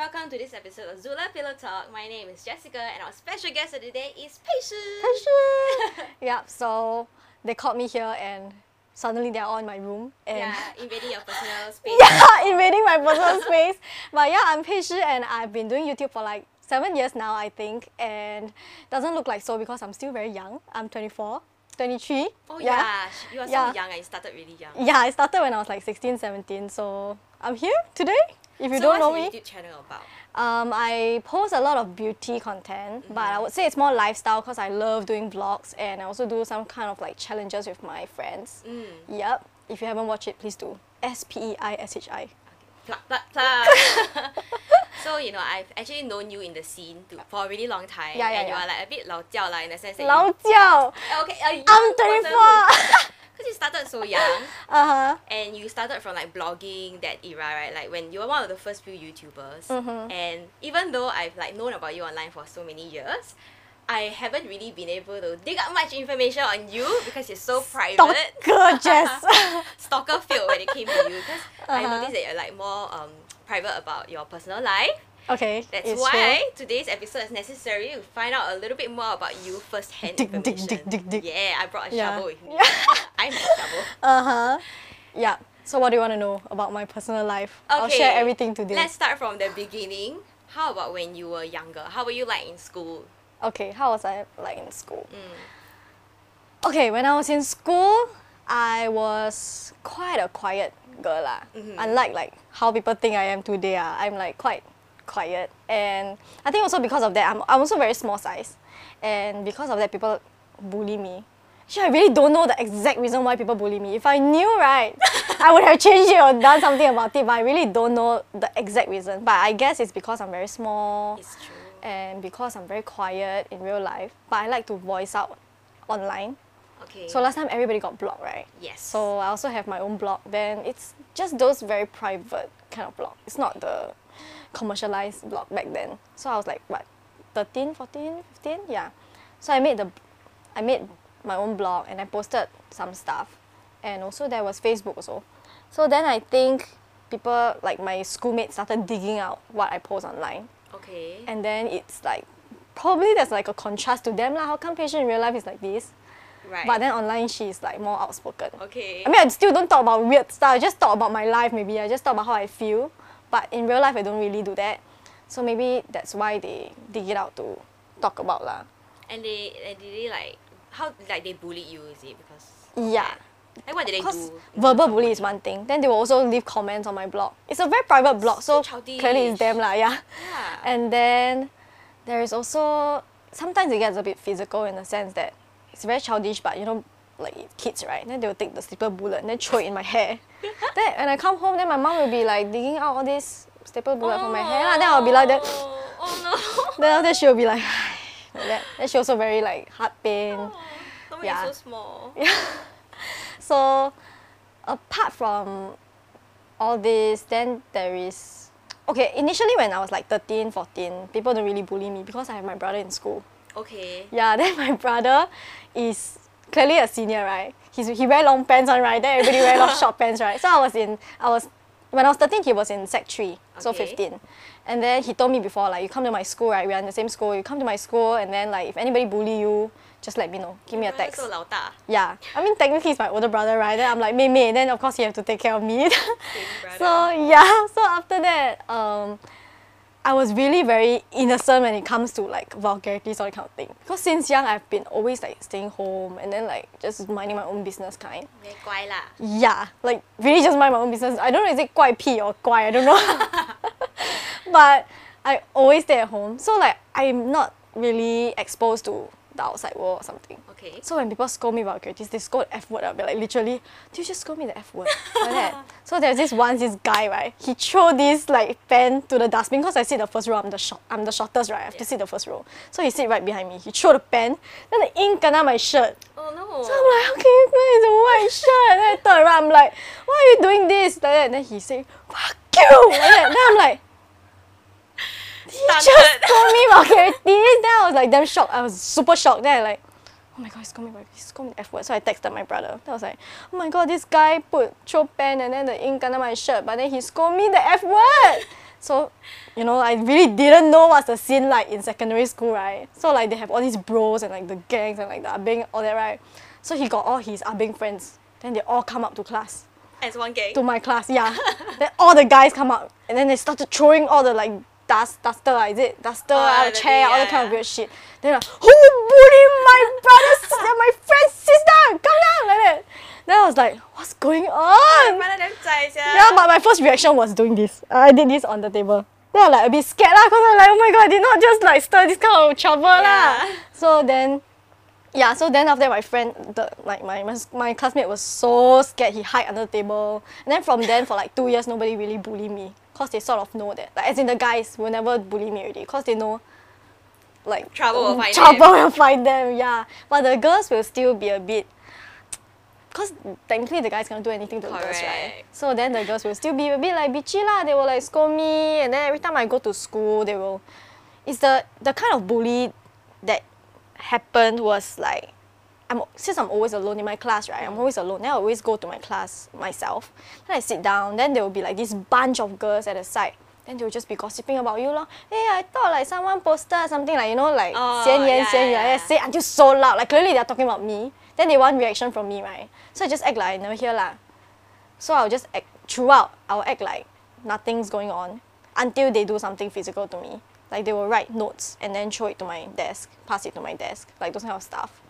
welcome to this episode of Zula Pillow Talk. My name is Jessica, and our special guest of the day is Pei Shi. yep, so they called me here, and suddenly they're all in my room. And yeah, invading your personal space. yeah, invading my personal space. But yeah, I'm Pei and I've been doing YouTube for like seven years now, I think, and doesn't look like so because I'm still very young. I'm 24. 23. Oh yeah, you are so Yeah. young I started really young. Yeah, I started when I was like 16, 17. So I'm here today. If you so don't know me, your YouTube channel about? Um, I post a lot of beauty content, but I would say it's more lifestyle because I love doing vlogs and I also do some kind of like challenges with my friends. Mm. Yep. If you haven't watched it, please do. S P E I S H I. Plug, plug, plug. so you know, I've actually known you in the scene to, for a really long time, Yeah, yeah, and you yeah. are like a bit 老教 lah in the sense that Lao you, Jiao. okay, young I'm person 24. Because you started so young, Uh huh. and you started from like blogging that era, right? Like when you were one of the first few YouTubers. Mhm. And even though I've like known about you online for so many years, I haven't really been able to dig up much information on you because you're so private. Stalker Jess. Stalker feel when it came to you because I Uh-huh. noticed that you're like more um, private about your personal life. Okay. That's why today's episode is necessary to find out a little bit more about you firsthand Dig, dig, information. dig, dig, dig. Yeah, I brought a Yeah. shovel with me. Yeah. I'm a shovel. Uh huh. Yeah. So what do you want to know about my personal life? Okay. I'll share everything today. Let's start from the beginning. How about when you were younger? How were you like in school? Okay, how was I like in school? Mm. Okay, when I was in school, I was quite a quiet girl lah. Mhm. Unlike like how people think I am today, ah, I'm like quite quiet, and I think also because of that, I'm, I'm also very small size, and because of that, people bully me. Actually, I really don't know the exact reason why people bully me. If I knew, right, I would have changed it or done something about it. But I really don't know the exact reason. But I guess it's because I'm very small It's true. and because I'm very quiet in real life, but I like to voice out online. Okay. So last time everybody got blocked, right? yes. So I also have my own blog. Then it's just those very private kind of blog. It's not the commercialized blog back then. So I was like, what, 13, 14, 15? Yeah. So I made the, I made my own blog and I posted some stuff. And also there was Facebook also. So then I think people, like my schoolmates started digging out what I post online okay. and then it's like probably there's like a contrast to them lah. How come Pei Shi in real life is like this? right. But then online she's like more outspoken. okay. I mean I still don't talk about weird stuff. I just talk about my life maybe. I just talk about how I feel. But in real life I don't really do that. So maybe that's why they dig it out to talk about lah. and they and did they like how like they bullied you? Is it because? Yeah. Like what did they Because do? verbal bully is one thing. Then they will also leave comments on my blog. It's a very private blog, so, So clearly it's them lah, yeah. Yeah. And then there is also sometimes it gets a bit physical in the sense that it's very childish, but you know, like kids, right? Then they will take the staple bullet and then throw it in my hair. then when I come home, then my mom will be like digging out all this staple bullet from my hair. lah. Then I'll be like that. Oh, oh no. Then after she will be like, like that. Then she also very like heart pain. Oh, don't Yeah. so small. Yeah. So apart from all this, then there is okay, initially when I was like 13, 14, people don't really bully me because I have my brother in school. Okay. Yeah, then my brother is clearly a senior, right? He's, he wear long pants on, right? Then everybody wear long short pants, right? So I was in, I was, when I was 13, he was in sec 3, so Okay. 15. And then he told me before, like, you come to my school, right? We are in the same school. You come to my school, and then, like, if anybody bully you, just let me know. Give me a text. So Yeah. I mean, technically, he's my older brother, right? Then I'm like, mei mei. Then, of course, he have to take care of me. So, yeah. So, after that, um, I was really very innocent when it comes to like vulgarities or that kind of thing. Because since young, I've been always like staying home and then like just minding my own business kind. Very guai. Yeah, like really just mind my own business. I don't know is it guai pi or guai, I don't know. but I always stay at home. So like I'm not really exposed to the outside world or something. Okay. So when people scold me about vulgarities, they scold F word. I'll be like, literally, do you just scold me the F word? like that. So there's this once this guy, right? He throw this like pen to the dustbin because I sit the first row. I'm the short, I'm the shortest, right? I have to Yeah. sit the first row. So he sit right behind me. He throw the pen, then the ink kena my shirt. Oh no. So I'm like, okay, it's a white shirt. Then I turn around, I'm like, why are you doing this? Like that. Then he say, fuck you. Like that. Then I'm like, just told me vulgarities. Then I was like damn shocked. I was super shocked. Then I like, oh my god, he's calling me he's calling me F word. So I texted my brother. Then I was like, oh my god, this guy put throw pen and then the ink under my shirt, but then he scolded me the F word. So, you know, I really didn't know what's the scene like in secondary school, right? So like they have all these bros and like the gangs and like the ah abing, all that, right? So he got all his ah abing friends. Then they all come up to class. As one gang. To my class, yeah. then all the guys come up and then they started throwing all the like dust duster, is it? Duster, Oh, of chair, thing, all that yeah, kind of weird shit. They're like, who bullied my brother, sister, my friend's sister? Come down, like that. Then I was like, what's going on? Yeah, but my first reaction was doing this. I did this on the table. Then I'm like a bit scared lah, cause I'm like, oh my god, I did not just like stir this kind of trouble lah. Yeah. So then, yeah, so then after that, my friend, the like my, my my classmate was so scared. He hide under the table, and then from then for like two years, nobody really bullied me, cause they sort of know that. Like as in the guys will never bully me already, cause they know. Like Trouble will find trouble them. will find them. Yeah, but the girls will still be a bit because technically the guys cannot do anything to the girls, right? So then the girls will still be a bit like bitchy lah. They will like scold me, and then every time I go to school, they will. It's the the kind of bully that happened was like. I'm, since I'm always alone in my class, right? I'm always alone. Then I always go to my class myself. Then I sit down. Then there will be like this bunch of girls at the side. Then they will just be gossiping about you, lor. Hey, I thought like someone posted something like you know like Oh, 闲言 yeah,闲语 yeah, like that, yeah. say until so loud. Like clearly they're talking about me. Then they want reaction from me, right? So I just act like I never hear lah. So I'll just act throughout. I'll act like nothing's going on until they do something physical to me. Like they will write notes and then show it to my desk, pass it to my desk, like those kind of stuff.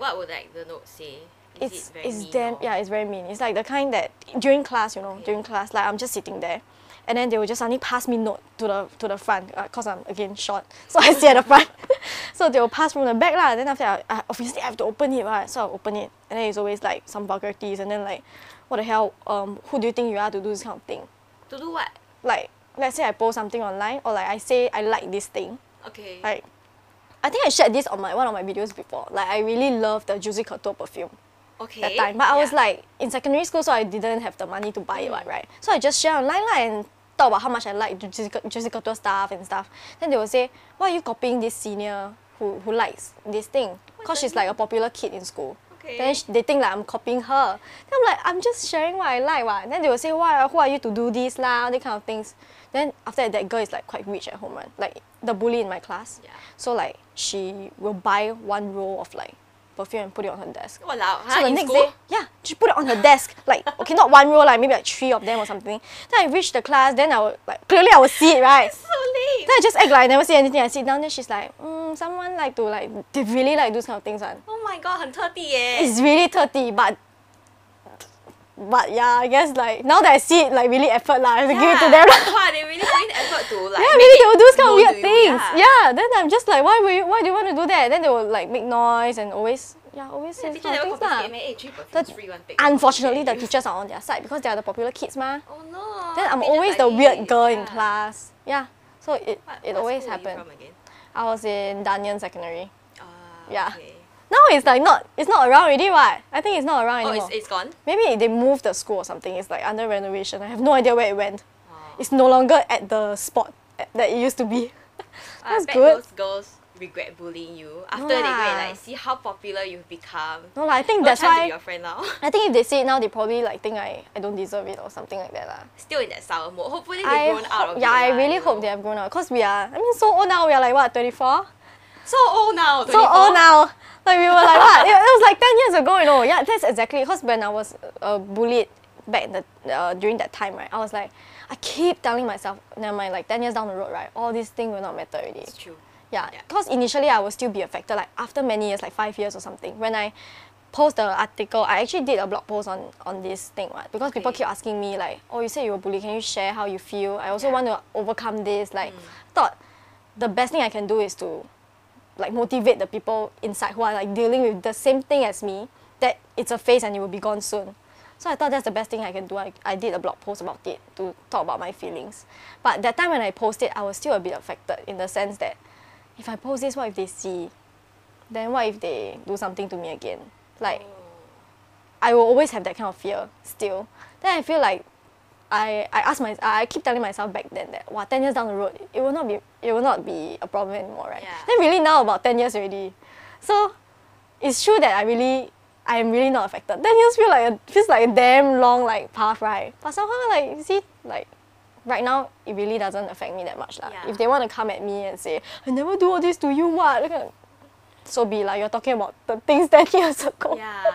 What would like the note say? Is It's it very it's mean damn or- yeah, it's very mean. It's like the kind that during class, you know, during class, like I'm just sitting there, and then they will just suddenly pass me note to the to the front, uh, cause I'm again short, so I sit at the front. so they will pass from the back lah. Then after that, I, I, obviously I have to open it, right? So I open it, and then it's always like some vulgarities, and then like, what the hell? Um, who do you think you are to do this kind of thing? To do what? Like, let's say I post something online, or like I say I like this thing, Okay. like. I think I shared this on my one of my videos before. Like I really love the Juicy Couture perfume okay. that time. But I was like in secondary school, so I didn't have the money to buy it, right? So I just share online lah and talk about how much I like Juicy Juicy Couture stuff and stuff. Then they will say, why are you copying this senior who, who likes this thing? Because she's like a popular kid in school. Okay. Then they think like I'm copying her. Then I'm like, I'm just sharing what I like, what. Then they will say, why, who are you to do this lah, that kind of things. Then after that, that girl is like quite rich at home, right? Like the bully in my class. Yeah. So like she will buy one roll of like perfume and put it on her desk. Walao, huh? So the in next school? day, yeah, she put it on her desk. Like, okay, not one row, like maybe like three of them or something. Then I reach the class, then I will like clearly I will see it, right? So late. Then I just act like I never see anything. I sit down, then she's like, mm, someone like to like they really like those kind of things, one. Oh my god, 很特地耶。 It's really 30, but but yeah, I guess like now that I see it, like really effort lah, I have to give it to them. Wow, they really put in effort to like. Yeah, really, they will do kind of weird you, things. Yeah. Yeah. then I'm just like, why will you, why do you want to do that? Then they will like make noise and always, yeah, always say The this teacher kind never of things lah. confiscate, three perfumes The-. Unfortunately, the teachers are on their side because they are the popular kids, ma. Oh no. Then I'm always the weird girl in class. Yeah. So it What, it always school are you happened. I was in Danyan Secondary. Ah, Yeah. Okay. Now it's like not it's not around already, what? I think it's not around anymore. Oh, it's, it's gone. Maybe they moved the school or something. It's like under renovation. I have no idea where it went. Oh. It's no longer at the spot that it used to be. I That's bet good. those girls regret bullying you after they go and like see how popular you've become. No, lah, I think No that's why. be your friend now. I think if they see it now, they probably like think I, I don't deserve it or something like that lah. Still in that sour mode. Hopefully they've I grown out of yeah, it. I lah, really hope know. they have grown out because we are. I mean, so old now. We are like what, twenty four? so old now. So old now. Like we were like what? It, was like ten years ago, you know. Yeah, that's exactly because when I was uh, bullied back in the uh, during that time, right? I was like, I keep telling myself, never mind. Like ten years down the road, right? All these things will not matter already. It's true. Yeah, Yeah. because initially I will still be affected. Like after many years, like five years or something, when I post the article, I actually did a blog post on on this thing, right? Because people keep asking me like, oh, you say you were bullied, can you share how you feel? I also Yeah. want to overcome this. Like, thought the best thing I can do is to like motivate the people inside who are like dealing with the same thing as me. That it's a phase and it will be gone soon. So I thought that's the best thing I can do. I, I did a blog post about it to talk about my feelings. But that time when I posted, I was still a bit affected in the sense that if I post this, what if they see? Then what if they do something to me again? Like, I will always have that kind of fear still. Then I feel like I, I ask my I keep telling myself back then that wow, ten years down the road, it will not be it will not be a problem anymore, right? Yeah. Then really now about ten years already. So it's true that I really I am really not affected. Ten years feel like a, feels like a damn long like path, right? But somehow like you see like right now it really doesn't affect me that much lah. Yeah. If they want to come at me and say, I never do all this to you, what? So be like you're talking about the things ten years ago. Yeah.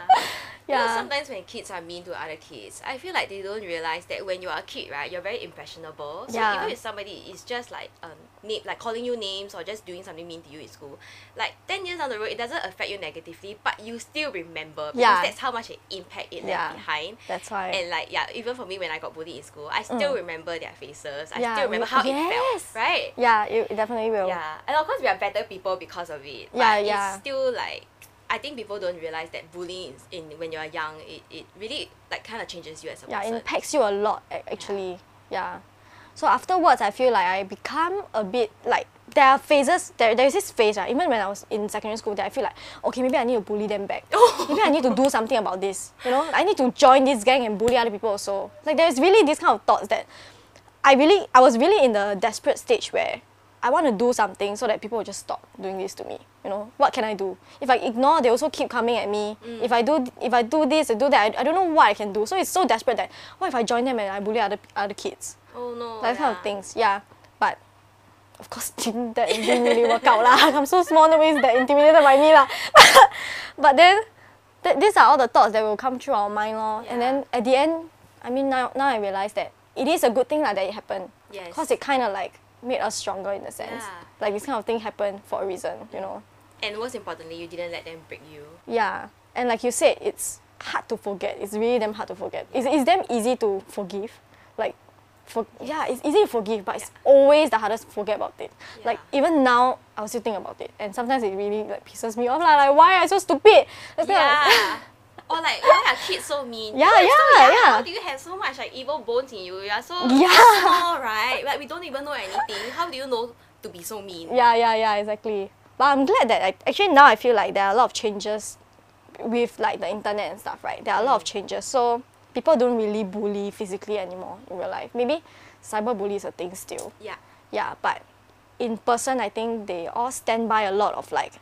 You know, sometimes when kids are mean to other kids, I feel like they don't realize that when you are a kid, right, you're very impressionable. So Yeah. even if somebody is just like um name, like calling you names or just doing something mean to you in school, like ten years down the road, it doesn't affect you negatively, but you still remember because Yeah. that's how much an impact it left behind. That's why. And like yeah, even for me when I got bullied in school, I still remember their faces. I Mm. Still remember how it yes. felt, right? yeah, it, it definitely will. Yeah, and of course we are better people because of it. Yeah, it's yeah. still like I think people don't realize that bullying is in when you are young, it, it really like kind of changes you as a person. yeah, impacts you a lot actually. Yeah. So afterwards, I feel like I become a bit like there are phases. There there is this phase, right? Even when I was in secondary school, that I feel like okay, maybe I need to bully them back. maybe I need to do something about this. You know, I need to join this gang and bully other people also. Like there's really this kind of thoughts that I really I was really in the desperate stage where I want to do something so that people will just stop doing this to me. You know, what can I do? If I ignore, they also keep coming at me. Mm. If I do if I do this, I do that, I, I don't know what I can do. So it's so desperate that what if I join them and I bully other other kids? oh no. That kind of things. Yeah. But of course didn't that didn't really work out lah. I'm so small, nobody's that intimidated by me lah. but then th- these are all the thoughts that will come through our mind lor. And then at the end, I mean now now I realize that it is a good thing lah that it happened. Yes. Because it kind of like made us stronger in a sense. Yeah. Like this kind of thing happened for a reason, you know. And most importantly, you didn't let them break you. Yeah. And like you said, it's hard to forget. It's really damn hard to forget. It's, it's damn easy to forgive. Like, for, yeah, it's easy to forgive, but it's always the hardest to forget about it. Like, even now, I'll still think about it. And sometimes it really like pisses me off. Like, like why am I so stupid? That's I- Yeah. or like why are kids so mean? Yeah, so yeah, young, yeah. How do you have so much like evil bones in you? You are so Yeah. small, right? Like we don't even know anything. How do you know to be so mean? Yeah, yeah, yeah, exactly. But I'm glad that I, actually now I feel like there are a lot of changes with like the internet and stuff, right? There are a lot of mm. changes. So people don't really bully physically anymore in real life. Maybe cyberbully is a thing still. Yeah. Yeah, but in person, I think they all stand by a lot of like,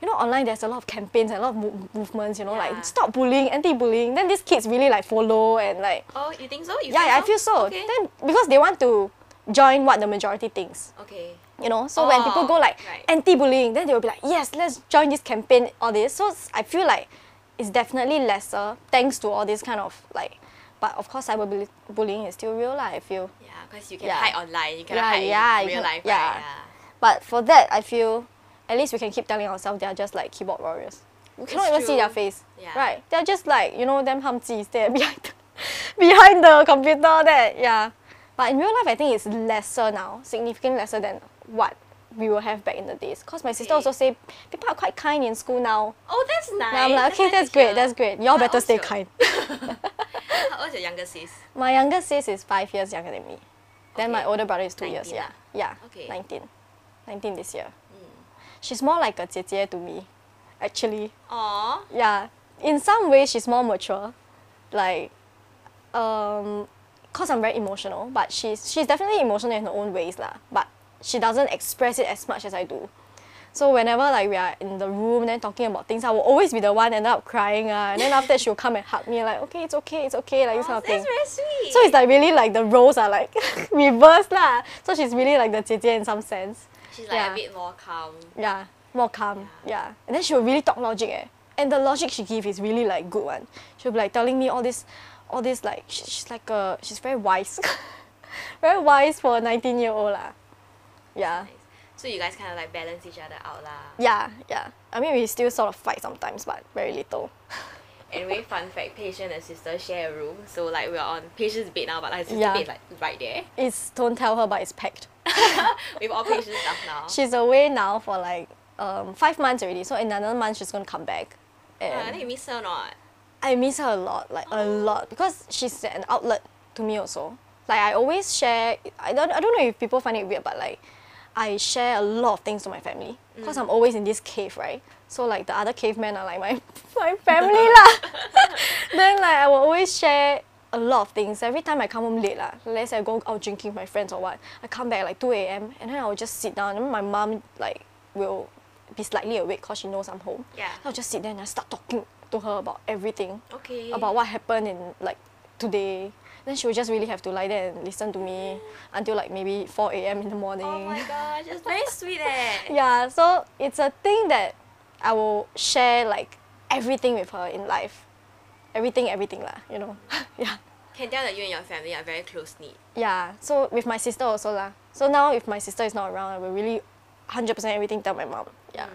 you know, online there's a lot of campaigns and a lot of mov- movements. You know, Yeah. like stop bullying, anti-bullying. Then these kids really like follow and like, Oh, you think so? You yeah, think I feel so. Okay. Then because they want to join what the majority thinks. okay. You know, so when people Oh, go like right. anti-bullying, then they will be like, yes, let's join this campaign, all this. So I feel like it's definitely lesser thanks to all this kind of like, but of course cyberbullying is still real lah. I feel. Yeah, because you can Yeah. hide online. You cannot Yeah, hide yeah, in real can- life, yeah. right? Yeah. But for that, I feel at least we can keep telling ourselves they are just like keyboard warriors. We cannot even see their face. Yeah. Right? They're just like, you know, them humsies there behind the, behind the computer that yeah. But in real life I think it's lesser now, significantly lesser than what we will have back in the days. Because my sister Okay. also say people are quite kind in school now. Oh, that's nice. And I'm like, okay, that's to great, that's great. Y'all better stay kind. How old's your younger sis? my younger sis is five years younger than me. Then my older brother is two years, 19 yeah. ah. Yeah. Okay. 19. 19 this year Mm. She's more like a 姐姐 to me, actually. Aw. Yeah. In some ways, she's more mature. Like, um, cause I'm very emotional, but she's she's definitely emotional in her own ways lah. But she doesn't express it as much as I do. So whenever like we are in the room then talking about things, I will always be the one end up crying ah. And then after that she'll come and hug me like, okay, it's okay, it's okay, like this Aw, kind of thing. that's very sweet. So it's like really like the roles are like reversed lah. So she's really like the 姐姐 in some sense. She's like yeah. a bit more calm. Yeah, more calm. Yeah. And then she will really talk logic eh. And the logic she give is really like good one. She'll be like telling me all this, all this like sh- she's like a she's very wise, very wise for a 19 year old lah. Yeah. Nice. So you guys kind of like balance each other out lah. Yeah, yeah. I mean, we still sort of fight sometimes, but very little. Anyway, fun fact: Pei Shi and sister share a room, so like we're on Pei Shi's bed now, but like sister Yeah. bed like right there. It's don't tell her, but it's packed. With all Pei Shi stuff now. She's away now for like um, five months already. So in another month, she's gonna come back. Ah, And then you miss her or not? I miss her a lot, like a lot, because she's an outlet to me also. Like I always share. I don't. I don't know if people find it weird, but like I share a lot of things to my family because I'm always in this cave, right? So like the other cavemen are like my my family lah. then like I will always share a lot of things. Every time I come home late lah, let's say I go out drinking with my friends or what, I come back like 2 a.m. and then I will just sit down and my mom like will be slightly awake because she knows I'm home. Yeah. I'll just sit there and I start talking to her about everything Okay. about what happened in like today. Then she would just really have to lie there and listen to me until like maybe 4 a.m. in the morning. Oh my gosh, it's very sweet eh. yeah, so it's a thing that I will share like everything with her in life. Everything, everything lah, you know. yeah. Can tell that you and your family are very close knit. Yeah. So with my sister also lah. So now if my sister is not around, I will really 100% everything tell my mom. Yeah.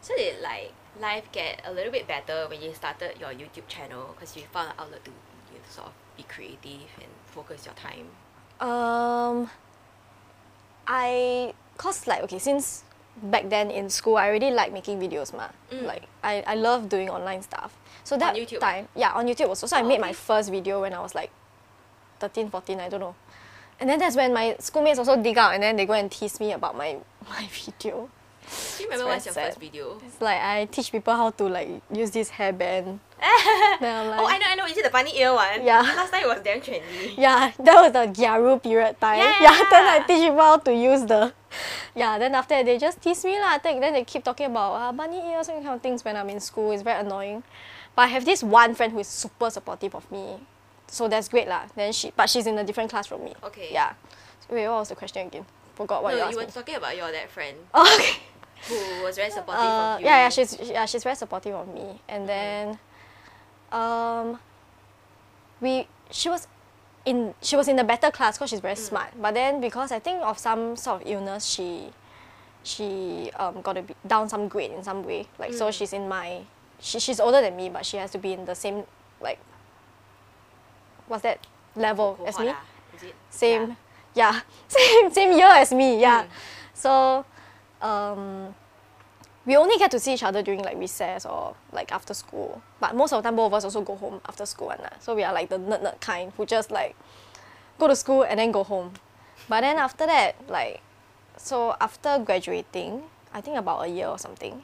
So did like life get a little bit better when you started your YouTube channel because you found an outlet to you know, sort of be creative and focus your time? Um, I cause like okay since back then in school I already like making videos ma. Mm. Like I, I love doing online stuff. So that YouTube? time yeah on YouTube also. So I Oh, made my first video when I was like 13, 14, I don't know. And then that's when my schoolmates also dig out and then they go and tease me about my my video. Do you remember what's your sad. first video? It's like I teach people how to like use this hairband. like Oh, I know, I know. Is it the bunny ear one? Yeah. Last time it was damn trendy. Yeah, that was the Gyaru period time. Yeah. then I teach people how to use the. Yeah, then after that they just tease me lah. I think then they keep talking about uh, bunny ears and kind of things when I'm in school. It's very annoying. But I have this one friend who is super supportive of me, so that's great lah. Then she, but she's in a different class from me. Okay. Yeah. Wait, what was the question again? Forgot what you no, asked you were me. talking about your that friend Oh, okay. who was very supportive Uh, of you. yeah, yeah, she's yeah, she's very supportive of me. And then, um, we she was in she was in the better class because she's very smart. But then because I think of some sort of illness, she she um got to be down some grade in some way. Like so, she's in my she, she's older than me, but she has to be in the same like what's that level as me? is it? same yeah, same same year as me yeah. Mm. so um we only get to see each other during like recess or like after school. But most of the time both of us also go home after school and so we are like the nerd nerd kind who just like go to school and then go home. But then after that like so after graduating I think about a year or something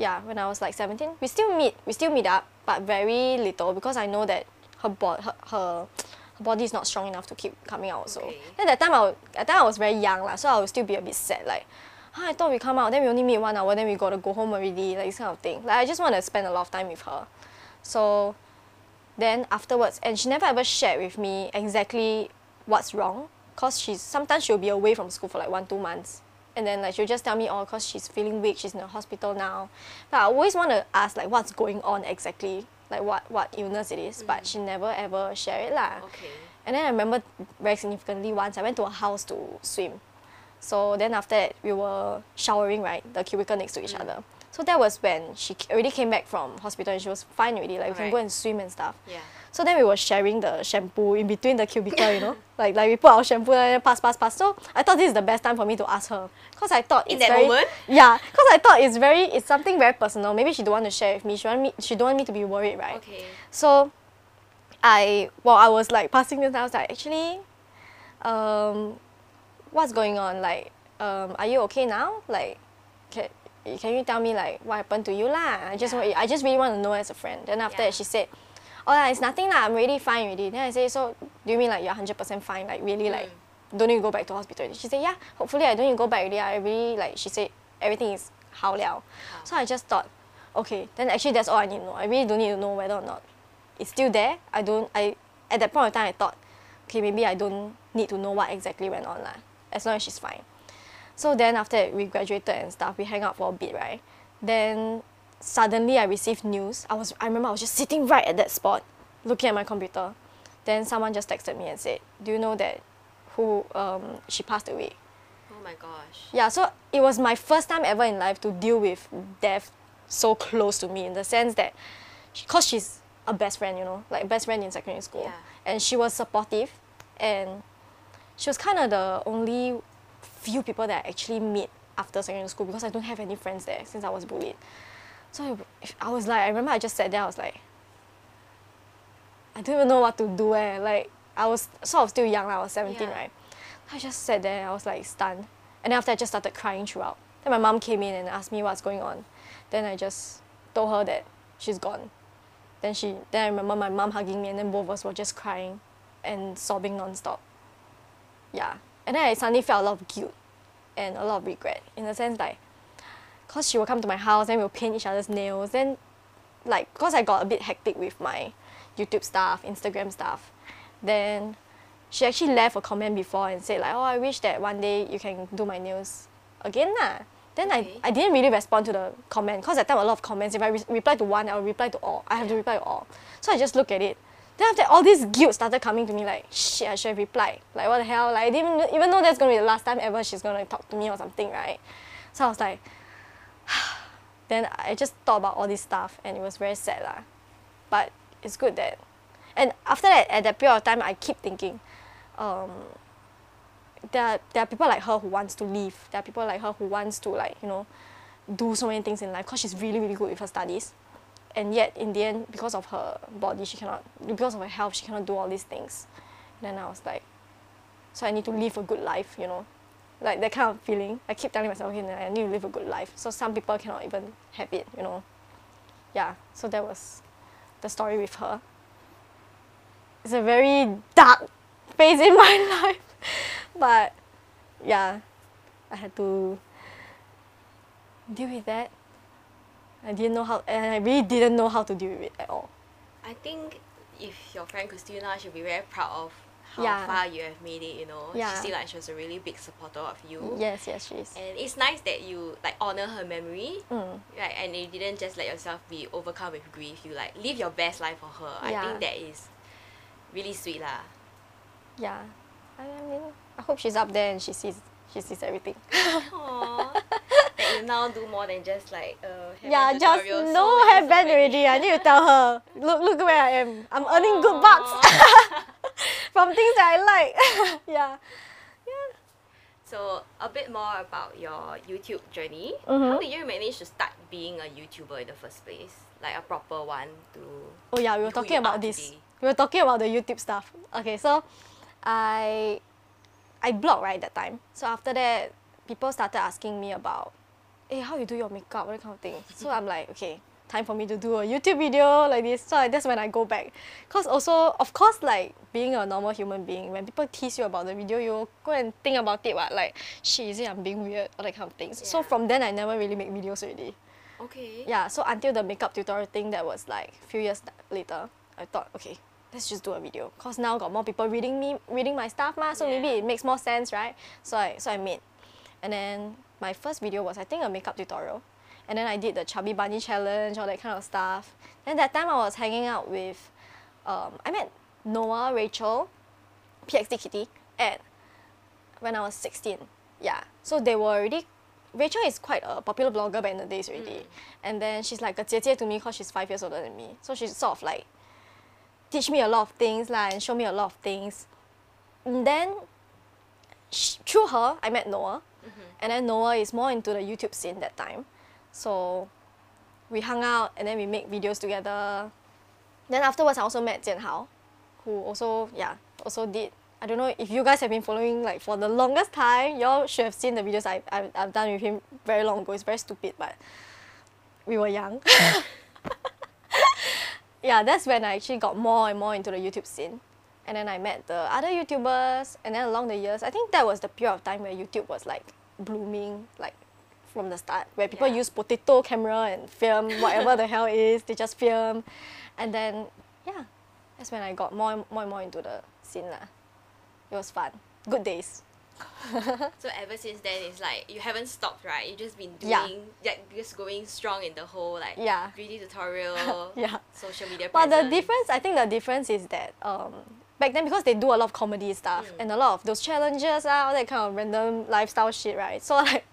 yeah when I was like 17 we still meet we still meet up but very little because I know that her, bo- her, her, her body is not strong enough to keep coming out so Okay. then that time I, wa- that time I was very young lah, so I would still be a bit sad like "Huh, I thought we come out then we only meet one hour then we gotta go home already like this kind of thing. Like I just want to spend a lot of time with her. So then afterwards and she never ever shared with me exactly what's wrong cause she's sometimes she'll be away from school for like one two months and then like she'll just tell me oh cause she's feeling weak she's in the hospital now but I always want to ask like what's going on exactly like what what illness it is but she never ever share it lah Okay. and then I remember very significantly once I went to a house to swim. So then after that we were showering right, the cubicle next to each mm. other. So that was when she already came back from hospital and she was fine already, like we can go and swim and stuff. Yeah. So then we were sharing the shampoo in between the cubicle, you know, like like we put our shampoo and then pass pass pass. So I thought this is the best time for me to ask her, cause I thought In it's that very, moment? yeah, cause I thought it's very it's something very personal. Maybe she don't want to share with me. She want me she don't want me to be worried, right? Okay. So I while I was like passing this, I was like, actually, um, what's going on? Like, um, are you okay now? Like, can, can you tell me like what happened to you lah? I just want, I just really want to know as a friend. Then after Yeah. that, she said, oh, yeah, it's nothing lah. I'm really fine already. Then I say, so do you mean like you're hundred percent fine? Like really hmm. like don't need to go back to hospital. already?" She said, yeah. Hopefully I don't need to go back already. I really like she said everything is 好了. So I just thought, okay, then actually that's all I need to know. I really don't need to know whether or not it's still there. I don't I at that point of time I thought, okay, maybe I don't need to know what exactly went on lah. As long as she's fine. So then after that, we graduated and stuff, we hang out for a bit, right? Then suddenly I received news. I was I remember I was just sitting right at that spot, looking at my computer. Then someone just texted me and said, Do you know that who um, she passed away? Oh my gosh. Yeah, so it was my first time ever in life to deal with death so close to me in the sense that, because she's a best friend, you know, like best friend in secondary school, Yeah. and she was supportive, and she was kind of the only few people that I actually meet after secondary school because I don't have any friends there since I was bullied. So I was like, I remember I just sat there, I was like, I don't even know what to do eh. Like I was sort of still young, I was 17, Yeah. right? I just sat there, I was like stunned. And then after I just started crying throughout. Then my mom came in and asked me what's going on. Then I just told her that she's gone. Then she then I remember my mom hugging me and then both of us were just crying and sobbing non-stop. Yeah. And then I suddenly felt a lot of guilt and a lot of regret in the sense like cause she will come to my house and we'll paint each other's nails. Then like cause I got a bit hectic with my YouTube stuff, Instagram stuff. Then she actually left a comment before and said like, oh, I wish that one day you can do my nails again lah. Then Okay. I, I didn't really respond to the comment because I time a lot of comments. If I re- reply to one, I'll reply to all. I have to reply to all. So I just look at it. Then after that, all this guilt started coming to me like, shit, I should have replied. Like, what the hell? Like, I didn't even, even though that's going to be the last time ever she's going to talk to me or something, right? So I was like, then I just thought about all this stuff and it was very sad lah. But it's good that, and after that, at that period of time, I keep thinking, um, there are, there are people like her who wants to leave. There are people like her who wants to like you know, do so many things in life because she's really really good with her studies, and yet in the end, because of her body, she cannot. Because of her health, she cannot do all these things. And then I was like, so I need to live a good life, you know, like that kind of feeling. I keep telling myself, okay, I need to live a good life. So some people cannot even have it, you know. Yeah. So that was the story with her. It's a very dark phase in my life, but yeah, I had to deal with that. I didn't know how, and I really didn't know how to deal with it at all. I think if your friend Christina, she'll be very proud of how Yeah. far you have made it, you know. Yeah. She seemed like she was a really big supporter of you. Yes, yes, she is. And it's nice that you like honor her memory. Mm. Right, and you didn't just let yourself be overcome with grief. You like live your best life for her. I think that is really sweet lah. Yeah. I mean, I hope she's up there and she sees she sees everything. That you now do more than just like uh yeah, just so no so hairband already. I need to tell her. Look, look where I am. I'm earning good bucks. from things that I like. yeah. So a bit more about your YouTube journey. Mhm. How did you manage to start being a YouTuber in the first place? Like a proper one to Oh yeah, we were talking about this. today. We were talking about the YouTube stuff. Okay, so I I blog right at that time. So after that, people started asking me about, hey, how you do your makeup, that kind of thing. So I'm like, okay, time for me to do a YouTube video like this. So I, that's when I go back. Cause also, of course, like being a normal human being, when people tease you about the video, you go and think about it. What like, shit, is it I'm being weird, all that kind of things. So from then, I never really make videos already Okay. yeah so until the makeup tutorial thing that was like a few years later i thought okay let's just do a video because now got more people reading me reading my stuff ma, so maybe it makes more sense right so i so i made and then my first video was i think a makeup tutorial and then i did the chubby bunny challenge all that kind of stuff then that time i was hanging out with um, i met noah rachel pxd kitty at when I was 16. Yeah. So they were already Rachel is quite a popular blogger back in the days already. And then she's like a 姐姐 to me because she's five years older than me. So she's sort of like teach me a lot of things lah and show me a lot of things. And then sh- through her, I met Noah. And then Noah is more into the YouTube scene that time. So we hung out and then we make videos together. Then afterwards, I also met Jian Hao, who also, yeah, also did. I don't know if you guys have been following like for the longest time, y'all should have seen the videos I, I, I've done with him very long ago. It's very stupid, but we were young. yeah, that's when I actually got more and more into the YouTube scene. And then I met the other YouTubers, and then along the years, I think that was the period of time where YouTube was like blooming, like from the start, where people Yeah. use potato camera and film whatever the hell is, they just film. And then, yeah, that's when I got more and more, and more into the scene. lah. It was fun. Good days. So ever since then, it's like you haven't stopped, right? You just been doing, Yeah. like just going strong in the whole like Yeah. beauty tutorial, Yeah. social media. But the difference, I think the difference is that um, back then because they do a lot of comedy stuff Mm. and a lot of those challenges, ah, all that kind of random lifestyle shit, right? So like,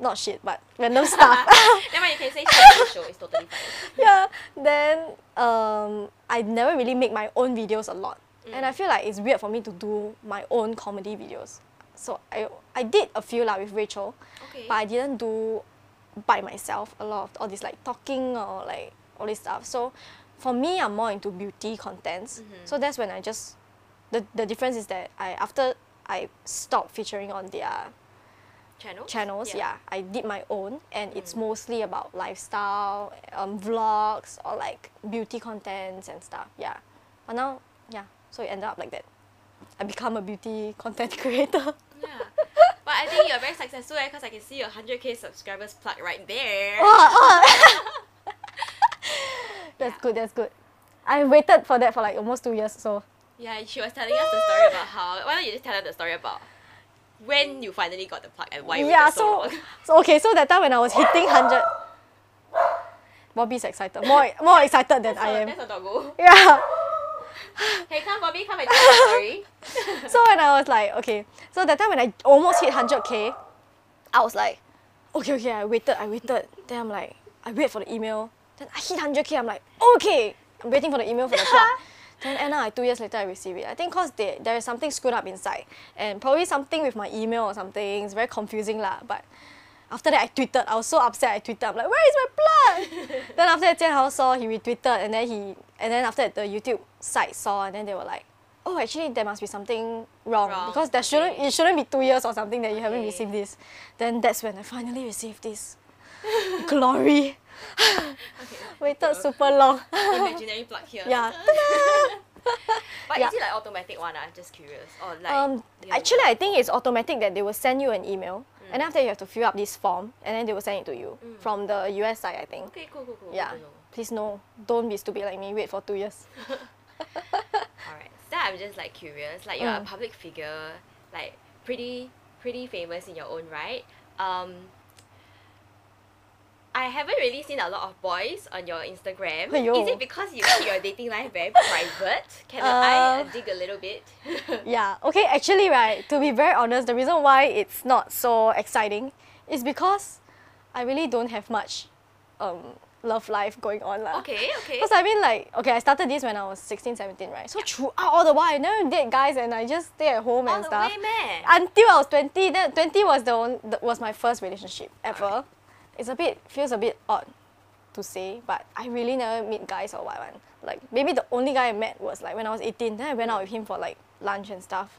not shit, but random stuff. Then when you can say challenge show, it's totally fine. yeah. Then um, I never really make my own videos a lot, and I feel like it's weird for me to do my own comedy videos. So I I did a few lah with Rachel, Okay. but I didn't do by myself a lot of all this like talking or like all this stuff. So for me, I'm more into beauty contents. So that's when I just the the difference is that I after I stopped featuring on their Channels. channels, yeah, I did my own, and it's mostly about lifestyle, um, vlogs, or like beauty contents and stuff. Yeah, but now, yeah, so it ended up like that. I become a beauty content creator. Yeah. But I think you're very successful because I can see your 100k subscribers plug right there. Oh, oh. that's Yeah. good. That's good. I waited for that for like almost two years. So Yeah, she was telling us the story about how. Why don't you just tell her the story about when you finally got the plug and why you yeah, so, so so okay, so that time when I was hitting hundred, Bobby's excited, more more excited than I am. That's a doggo. Yeah. Hey, come, Bobby, come and tell the story. so when I was like, okay, so that time when I almost hit 100k, I was like, okay, okay, I waited, I waited. Then I'm like, I wait for the email. Then I hit 100k, I'm like, okay, I'm waiting for the email for the plug. then end up, like, two years later, I receive it. I think cause they, there is something screwed up inside, and probably something with my email or something. It's very confusing lah. But after that, I tweeted. I was so upset. I tweeted. I'm like, where is my plug? then after that, Jian Hao saw, he retweeted, and then he, and then after that, the YouTube site saw, and then they were like, oh, actually, there must be something wrong, Wrong, because there shouldn't, okay. it shouldn't be two years or something that you haven't received this. Then that's when I finally received this glory. Waited super long. Imaginary plug here. yeah. But Yeah. is it like automatic one? I'm just curious. Or like. Um, actually, to- I think it's automatic that they will send you an email, and after you have to fill up this form, and then they will send it to you from the US side, I think. Okay, cool, cool, cool. Yeah. Please no, don't be stupid like me. Wait for two years. Alright. So I'm just like curious. Like you're a Mm. public figure, like pretty pretty famous in your own right. Um I haven't really seen a lot of boys on your Instagram. Aiyo. Is it because you keep your dating life very private? Can I Uh. uh, dig a little bit? yeah. Okay. Actually, right. To be very honest, the reason why it's not so exciting is because I really don't have much um, love life going on lah. okay, okay. Because I mean, like, okay, I started this when I was 16, 17, right? So throughout all the while, I never date guys and I just stay at home All and stuff. way, man. Until I was 20, then 20 was the one, was my first relationship ever. It's a bit, feels a bit odd to say, but I really never meet guys or what one. Like, maybe the only guy I met was like when I was 18, then I went out with him for like lunch and stuff.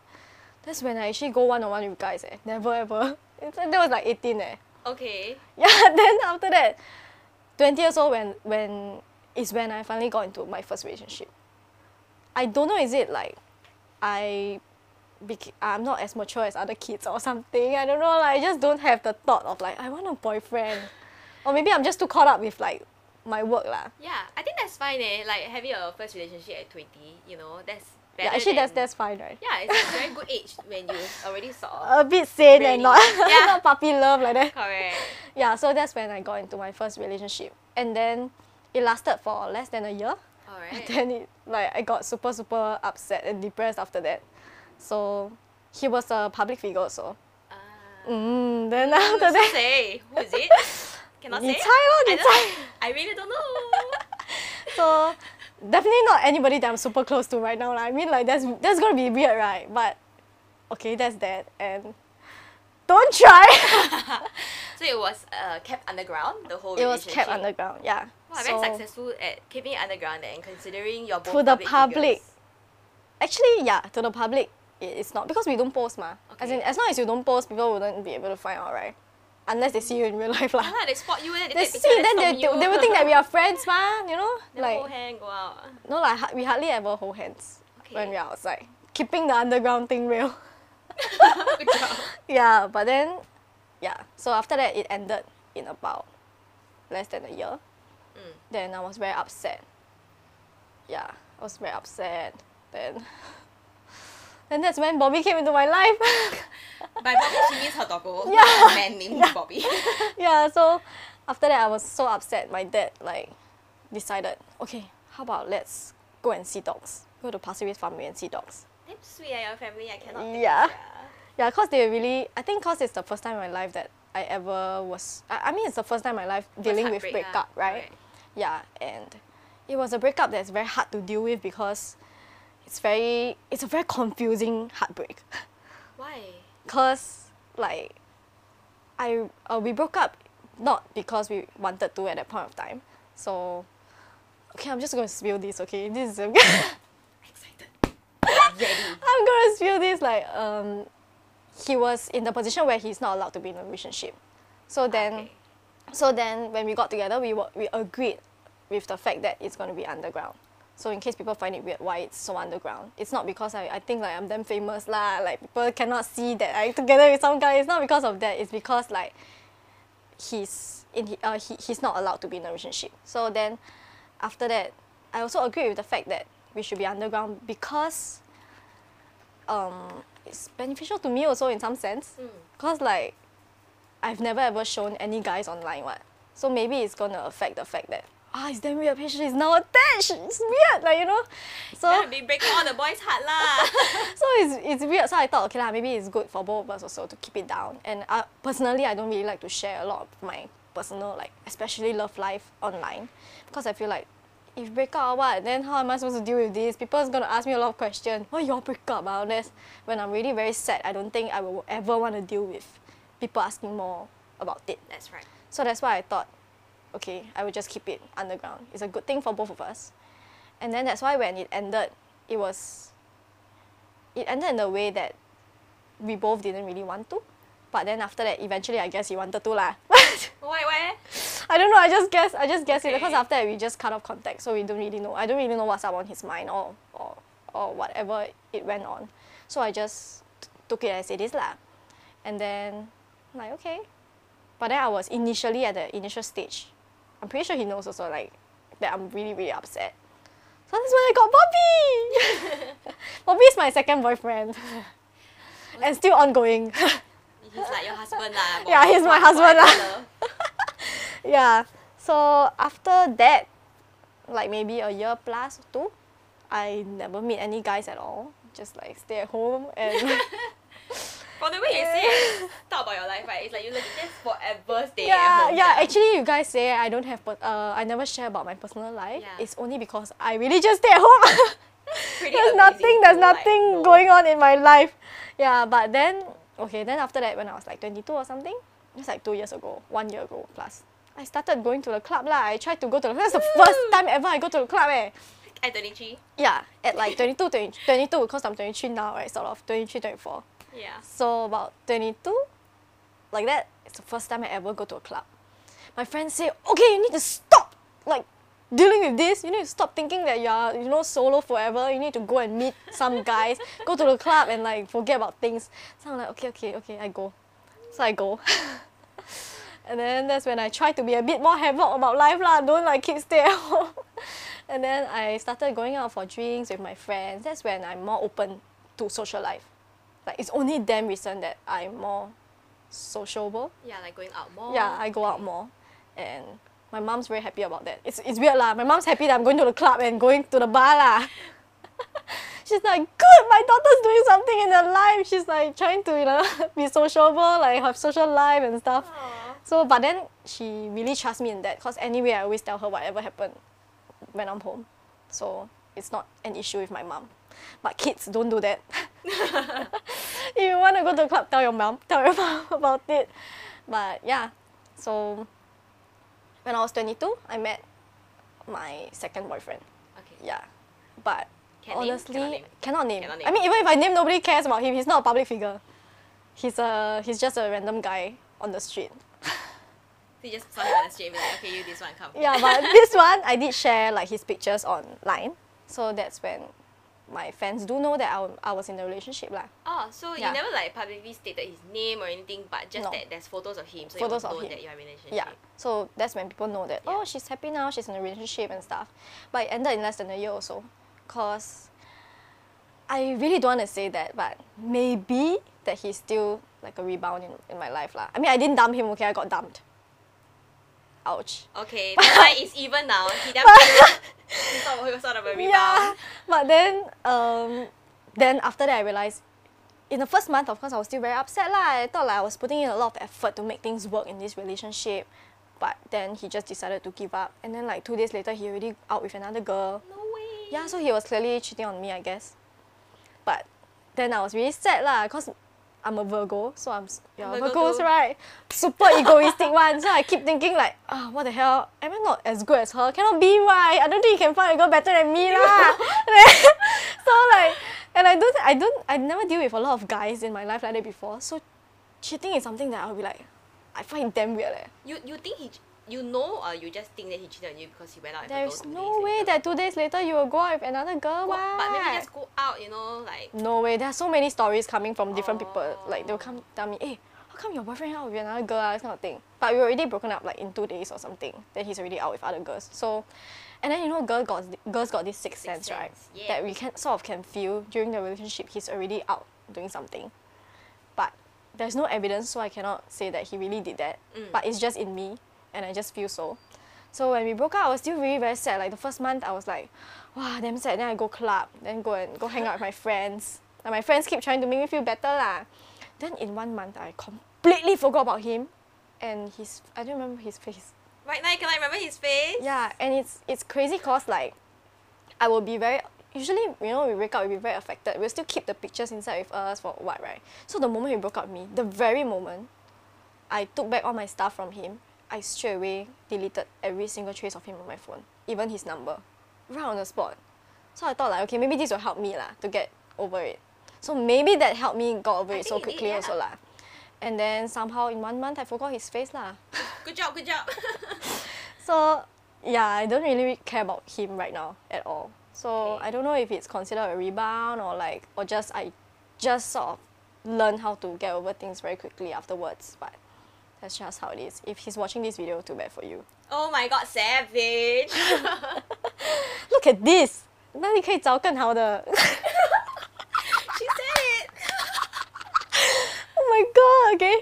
That's when I actually go one-on-one with guys eh. Never ever. It's, that was like 18 eh. Okay. Yeah, then after that, 20 years old when when is when I finally got into my first relationship. I don't know is it like I bec- I'm not as mature as other kids or something. I don't know, like I just don't have the thought of like I want a boyfriend. or maybe I'm just too caught up with like my work lah. Yeah, I think that's fine eh. Like having your first relationship at 20, you know, that's better Yeah, actually that's than- that's fine, right? Yeah, it's a very good age when you already saw. A bit sane and not, Yeah. not puppy love like that. Correct. Yeah, so that's when I got into my first relationship. And then it lasted for less than a year. Alright. then it like I got super super upset and depressed after that. So he was a public figure also. Ah. Mm, then after that. say who is it? Cannot say. I, I really don't know. so definitely not anybody that I'm super close to right now. Like, I mean, like that's that's gonna be weird, right? But okay, that's that, and don't try. so it was uh, kept underground the whole. It was kept underground, yeah. Wow, so, very successful at keeping underground and considering your to the public. Figures. Actually, yeah, to the public, it's not because we don't post, ma. As in, as long as you don't post, people wouldn't be able to find out, right? Unless they see you in real life, lah. Yeah, they spot you and they, They see, then they, they, they will think that we are friends, ma. You know, like hold hand, go out. no, like we hardly ever hold hands when we are outside, keeping the underground thing real. Yeah, but then, yeah. So after that, it ended in about less than a year. Mm. Then I was very upset. Yeah, I was very upset. Then, then that's when Bobby came into my life. By Bobby, she means her doggo. Yeah. A man named Bobby. yeah, so after that I was so upset. My dad like decided, okay, how about let's go and see dogs. Go to Pasir Ris Farmway and see dogs. Damn sweet, ah, your family. I cannot. Yeah. Yeah, cause they really, I think cause it's the first time in my life that I ever was, I, I mean it's the first time in my life dealing with heartbreak, ah, breakup, right? Yeah, and it was a breakup that's very hard to deal with because it's very, it's a very confusing heartbreak. Why? Cause like, I, uh, we broke up not because we wanted to at that point of time. So, okay, I'm just gonna spill this, okay? This is, Excited. Ready. I'm gonna spill this like um he was in the position where he's not allowed to be in a relationship. So then Okay. so then when we got together we were, we agreed with the fact that it's gonna be underground. So in case people find it weird why it's so underground. It's not because I, I think like I'm damn famous lah, like people cannot see that I'm together with some guy. It's not because of that, it's because like he's in uh, he, he's not allowed to be in a relationship. So then after that I also agree with the fact that we should be underground because um, it's beneficial to me also in some sense. Mm. Cause like I've never ever shown any guys online what. So maybe it's gonna affect the fact that ah it's damn weird Pei Shi is now attached. It's weird, like you know. So be breaking all the boys' heart lah. so it's, it's weird. So I thought, okay lah, maybe it's good for both of us also to keep it down. And uh, personally, I don't really like to share a lot of my personal, like especially love life online, because I feel like if break up or what, then how am I supposed to deal with this? People is gonna ask me a lot of questions. Why you all break up? Ah, this when I'm really very sad, I don't think I will ever want to deal with people asking more about it. That's right. So that's why I thought, okay, I will just keep it underground. It's a good thing for both of us. And then that's why when it ended, it was it ended in a way that we both didn't really want to. But then after that, eventually I guess he wanted to lah. Why, why? I don't know, I just guess I just guess it because after that we just cut off contact, so we don't really know. I don't really know what's up on his mind or or, or whatever it went on. So I just took it as it is lah. And then I'm like okay. But then I was initially at the initial stage. I'm pretty sure he knows also like that I'm really, really upset. So that's when I got Bobby! Bobby is my second boyfriend. and still ongoing. He's like your husband lah. Yeah, he's my husband lah. yeah. So after that, like maybe a year plus two, I never meet any guys at all. Just like stay at home and From the way you say, talk about your life, right? It's like you legit just forever stay at yeah, home. yeah. yeah. Actually, you guys say I don't have, per- uh, I never share about my personal life. Yeah. It's only because I really just stay at home. Pretty there's nothing, there's nothing going on in my life. Yeah, but then okay, then after that, when I was like 22 or something, just like two years ago, one year ago plus, I started going to the club lah. I tried to go to the. Club. That's the first time ever I go to the club eh. At 23. Yeah, at like 22, 20, 22 because I'm 23 now, right? Sort of 23, 24. Yeah. So about 22, like that, it's the first time I ever go to a club. My friends say, okay, you need to stop like dealing with this. You need to stop thinking that you're, you know, solo forever. You need to go and meet some guys, go to the club and like forget about things. So I'm like, okay, okay, okay, I go. So I go. and then that's when I try to be a bit more havoc about life lah. Don't like keep stay at home. and then I started going out for drinks with my friends. That's when I'm more open to social life. Like it's only damn recent that I'm more sociable. Yeah, like going out more. Yeah, I go out more, and my mom's very happy about that. It's it's weird lah. My mom's happy that I'm going to the club and going to the bar lah. She's like, good, my daughter's doing something in her life. She's like trying to you know be sociable, like have social life and stuff. Aw. So, but then she really trusts me in that because anyway, I always tell her whatever happened when I'm home. So it's not an issue with my mom. But kids, don't do that. if you want to go to the club, tell your mom. Tell your mom about it. But yeah, so when I was 22, I met my second boyfriend. Okay. Yeah, but Can name? honestly, Cannot name. cannot name. Cannot I mean, even if I name, nobody cares about him. He's not a public figure. He's a he's just a random guy on the street. You just saw him on the street and be like, okay, you this one come. Yeah, but this one I did share like his pictures online, so that's when my fans do know that I, I was in a relationship lah. Oh, so Yeah. you never like publicly stated his name or anything, but just No. that there's photos of him, so Photos you of know him. that you're in a relationship. Yeah, so that's when people know that oh, Yeah. oh she's happy now, she's in a relationship and stuff. But it ended in less than a year or so, cause I really don't want to say that, but maybe that he's still like a rebound in, in my life lah. I mean I didn't dump him, okay, I got dumped. Ouch. Okay, why it's even now. He definitely he thought he was sort of a rebound. Yeah, but then um, then after that I realized, in the first month of course I was still very upset lah. I thought like I was putting in a lot of effort to make things work in this relationship, but then he just decided to give up. And then like two days later he already out with another girl. No way. Yeah, so he was clearly cheating on me, I guess. But then I was really sad lah, cause I'm a Virgo, so I'm yeah, Virgo Virgos too. right, super egoistic one. So I keep thinking like, ah, what the hell? Am I not as good as her? Cannot be right. I don't think you can find a girl better than me lah. so like, and I don't, I don't, I never deal with a lot of guys in my life like that before. So cheating is something that I'll be like, I find it damn weird. Eh. You you think he you know or you just think that he cheated on you because he went out with a There's girl two no way later? that two days later you will go out with another girl. Go- but maybe just go out, you know, like No way. There are so many stories coming from different people. Like they'll Oh. come tell me, hey, how come your boyfriend out with another girl, ah, this kind of thing. But we were already broken up like in two days or something. Then he's already out with other girls. So, and then you know, girl got girls got this sixth, Sixth sense, right? yeah. That we can sort of can feel during the relationship he's already out doing something. But there's no evidence, so I cannot say that he really did that. Mm. But it's just in me, and I just feel so. So when we broke up, I was still really very sad. Like the first month, I was like, wow, damn sad. Then I go club, then go and go hang out with my friends. And my friends keep trying to make me feel better lah. Then in one month, I completely forgot about him, and his I don't remember his face. Right now, can I remember his face? Yeah, and it's it's crazy cause like, I will be very usually you know we break up we'll be very affected. We'll still keep the pictures inside with us for what right? So the moment he broke up with me, the very moment, I took back all my stuff from him. I straight away deleted every single trace of him on my phone, even his number, right on the spot. So I thought like okay maybe this will help me lah to get over it. So maybe that helped me got over I it so think it quickly yeah. also lah. And then somehow in one month I forgot his face lah. Good job, good job. So yeah, I don't really care about him right now at all. So Okay. I don't know if it's considered a rebound or like or just I just sort of learn how to get over things very quickly afterwards. But that's just how it is. If he's watching this video, too bad for you. oh my god, savage. Look at this. 那你可以找更好的。 she said it. oh my god. Okay.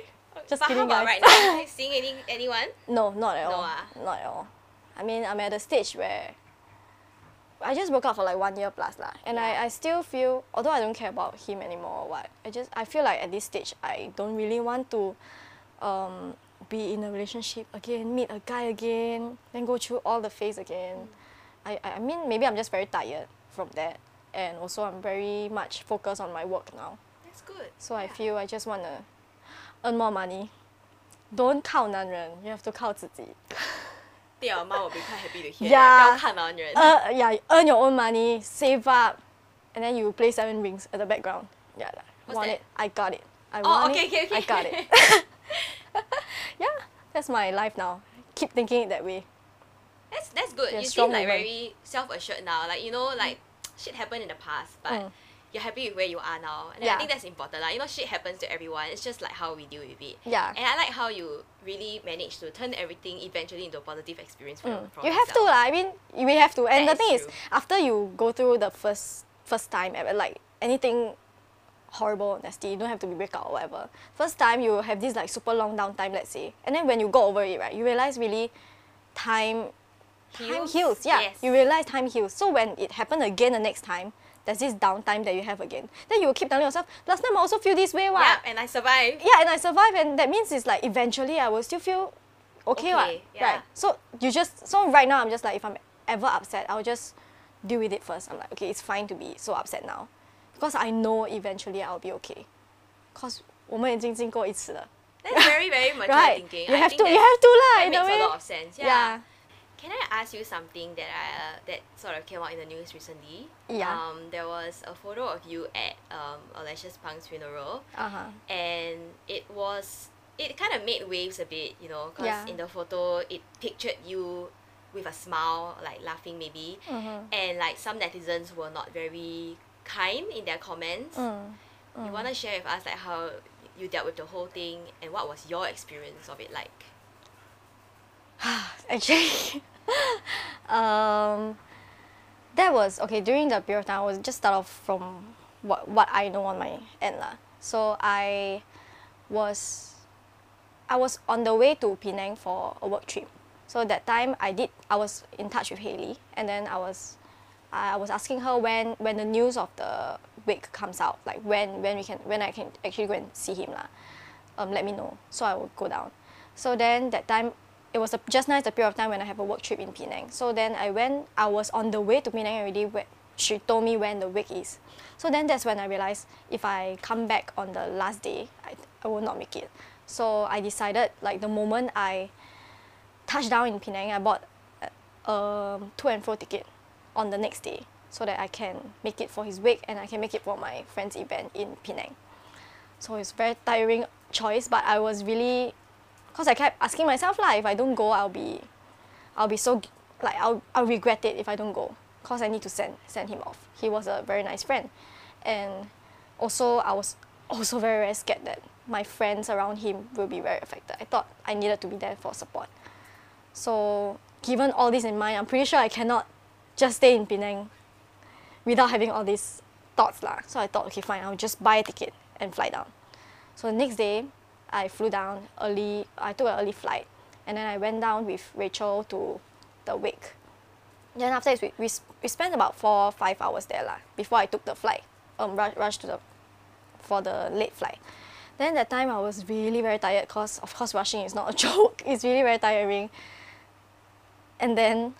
Just but kidding, how about guys. right now? Are you seeing any anyone? No, not at No all. ah? Not at all. I mean, I'm at a stage where I just broke up for like one year plus lah, and Yeah. I, I still feel although I don't care about him anymore or what, I just I feel like at this stage I don't really want to um, be in a relationship again, meet a guy again, then go through all the phase again. I, I I mean maybe I'm just very tired from that, and also I'm very much focused on my work now. That's good. So I Yeah. feel I just wanna earn more money. Don't 靠男人, you have to 靠自己. think your mom will be quite happy to hear. Yeah. 不要看男人。 Uh, yeah, earn your own money, save up, and then you play seven rings at the background. Yeah, like, What's want that? it? I got it. I Oh, want okay, it. okay, okay. I got it. yeah, that's my life now. Keep thinking it that way. That's that's good. You're you seem like woman. very self assured now. Like you know, like shit happened in the past, but Mm. you're happy with where you are now. And Yeah. I think that's important. Like you know, shit happens to everyone. It's just like how we deal with it. Yeah. And I like how you really managed to turn everything eventually into a positive experience for, Mm. You have to lah. I mean, we have to. And That the is thing is, true. after you go through the first first time, ever, like anything horrible, nasty, you don't have to be breakup or whatever. First time you have this like super long downtime, let's say, and then when you go over it, right, you realize really time time Heals? heals. Yeah, Yes. you realize time heals. So when it happened again the next time, there's this downtime that you have again. Then you will keep telling yourself, last time I also feel this way, what? Yeah, and I survived. yeah, and I survive, and that means it's like eventually I will still feel okay? Okay, yeah. right? So you just so right now I'm just like if I'm ever upset, I'll just deal with it first. I'm like, okay, it's fine to be so upset now, because I know eventually I'll be okay. Cause 我们已经经过一次了。That's very very mature right. thinking. You have to. You have to lah. That makes a lot of sense. Yeah. yeah. Can I ask you something that I uh, that sort of came out in the news recently? Yeah. Um, there was a photo of you at um Aloy Paradoks' funeral. Uh huh. And it was it kind of made waves a bit, you know, because yeah. in the photo it pictured you with a smile, like laughing maybe, mm-hmm. and like some netizens were not very kind in their comments. Mm. You wanna share with us like how you dealt with the whole thing and what was your experience of it like? actually um that was okay during the period of time I was just start off from what what I know on my end lah. So I was I was on the way to Penang for a work trip. So that time I did I was in touch with Haley and then I was I was asking her when when the news of the wake comes out, like when when we can when I can actually go and see him lah. Um, let me know so I will go down. So then that time it was a, just nice the period of time when I have a work trip in Penang. So then I went I was on the way to Penang already when she told me when the wake is. So then that's when I realized if I come back on the last day, I, I will not make it. So I decided like the moment I touched down in Penang, I bought a um, to and fro ticket on the next day so that I can make it for his wake and I can make it for my friend's event in Penang. So it's very tiring choice, but I was really, cause I kept asking myself lah, if I don't go, I'll be, I'll be so like I'll I'll regret it if I don't go, cause I need to send send him off. He was a very nice friend, and also I was also very very scared that my friends around him will be very affected. I thought I needed to be there for support. So given all this in mind, I'm pretty sure I cannot just stay in Penang without having all these thoughts lah. So I thought, okay, fine, I'll just buy a ticket and fly down. So the next day, I flew down early. I took an early flight, and then I went down with Rachel to the wake. Then after we, we, we spent about four five hours there lah before I took the flight. Um, rush, rush to the for the late flight. Then that time I was really very tired because of course rushing is not a joke. It's really very tiring. And then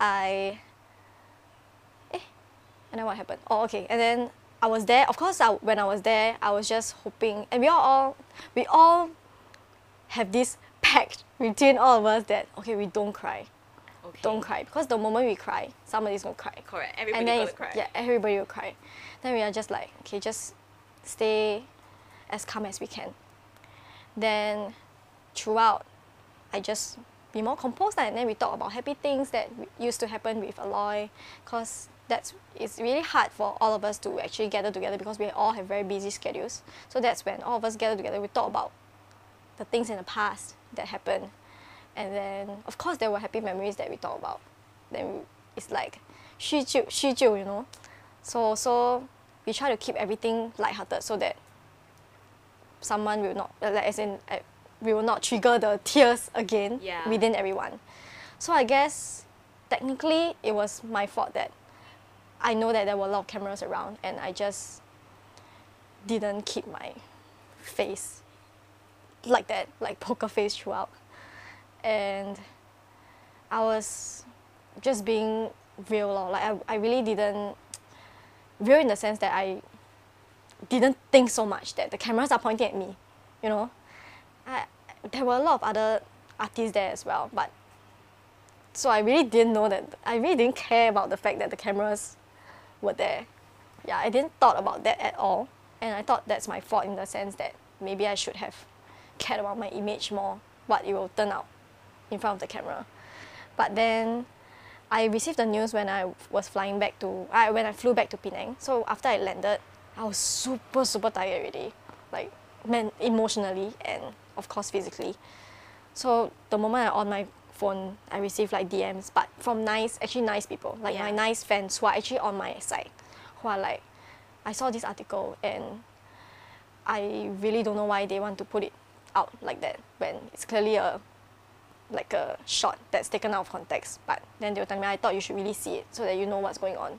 I and then what happened? Oh okay. And then I was there. Of course, I, when I was there, I was just hoping, and we all, all we all have this pact between all of us that okay, we don't cry, Okay. don't cry because the moment we cry, somebody's gonna cry Correct. Everybody and then gonna cry. yeah, everybody will cry. Then we are just like, okay, just stay as calm as we can. Then throughout, I just be more composed and then we talk about happy things that used to happen with Aloy, cause that's it's really hard for all of us to actually gather together because we all have very busy schedules. So that's when all of us gather together. We talk about the things in the past that happened, and then of course there were happy memories that we talk about. Then it's like 叙旧叙旧 you know. So so we try to keep everything lighthearted so that someone will not uh, like as in uh, we will not trigger the tears again Yeah. within everyone. So I guess technically it was my fault that I know that there were a lot of cameras around and I just didn't keep my face like that, like poker face throughout. And I was just being real. Like I, I really didn't real in the sense that I didn't think so much that the cameras are pointing at me, you know. I, there were a lot of other artists there as well, but so I really didn't know that I really didn't care about the fact that the cameras were there. Yeah, I didn't thought about that at all, and I thought that's my fault in the sense that maybe I should have cared about my image more, what it will turn out in front of the camera. But then I received the news when I was flying back to I when I flew back to Penang. So after I landed, I was super super tired already, like men emotionally and of course physically. So the moment I on my phone, I received like DMs, but from nice, actually nice people, like my nice fans who are actually on my side, who are like, I saw this article and I really don't know why they want to put it out like that when it's clearly a like a shot that's taken out of context. But then they were telling me I thought you should really see it so that you know what's going on.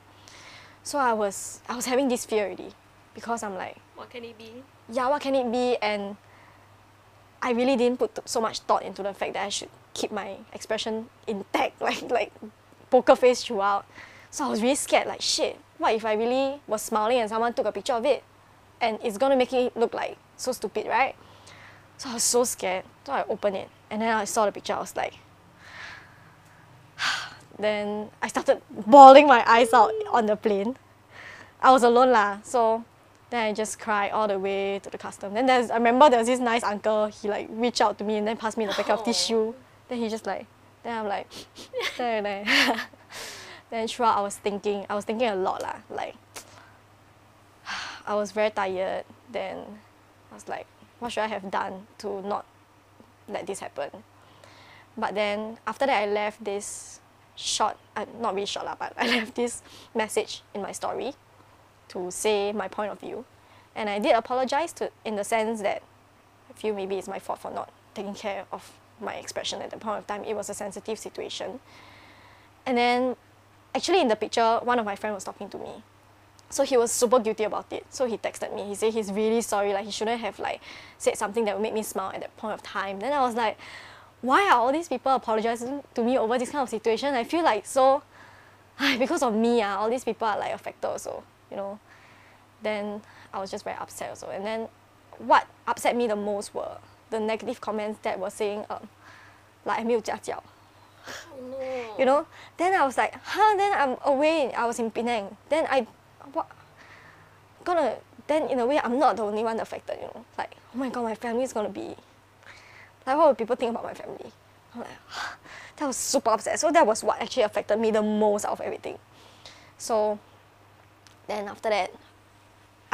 So I was I was having this fear already because I'm like, What can it be? yeah, what can it be? And I really didn't put so much thought into the fact that I should keep my expression intact, like like poker face throughout. So I was really scared, like shit, what if I really was smiling and someone took a picture of it? And it's gonna make it look like so stupid, right? So I was so scared. So I opened it and then I saw the picture, I was like then I started bawling my eyes out on the plane. I was alone lah, so then I just cried all the way to the custom. Then there's I remember there was this nice uncle, he like reached out to me and then passed me the packet of Oh. tissue. Then he just like then I'm like then, like then throughout I was thinking I was thinking a lot lah. Like I was very tired. Then I was like, what should I have done to not let this happen? But then after that I left this short uh, not really short lah, but I left this message in my story to say my point of view. And I did apologize to in the sense that I feel maybe it's my fault for not taking care of my expression at the point of time. It was a sensitive situation. And then actually in the picture, one of my friends was talking to me. So he was super guilty about it. So he texted me. He said he's really sorry, like he shouldn't have like said something that would make me smile at that point of time. Then I was like, why are all these people apologizing to me over this kind of situation? I feel like so because of me, ah, all these people are like affected also, you know. Then I was just very upset also. And then what upset me the most were the negative comments that were saying, um, like 没有家教 Oh no. you know then I was like huh then I'm away I was in Penang then I what gonna then in a way I'm not the only one affected you know like oh my god my family is gonna be like what will people think about my family I'm like that was super upset so that was what actually affected me the most out of everything so then after that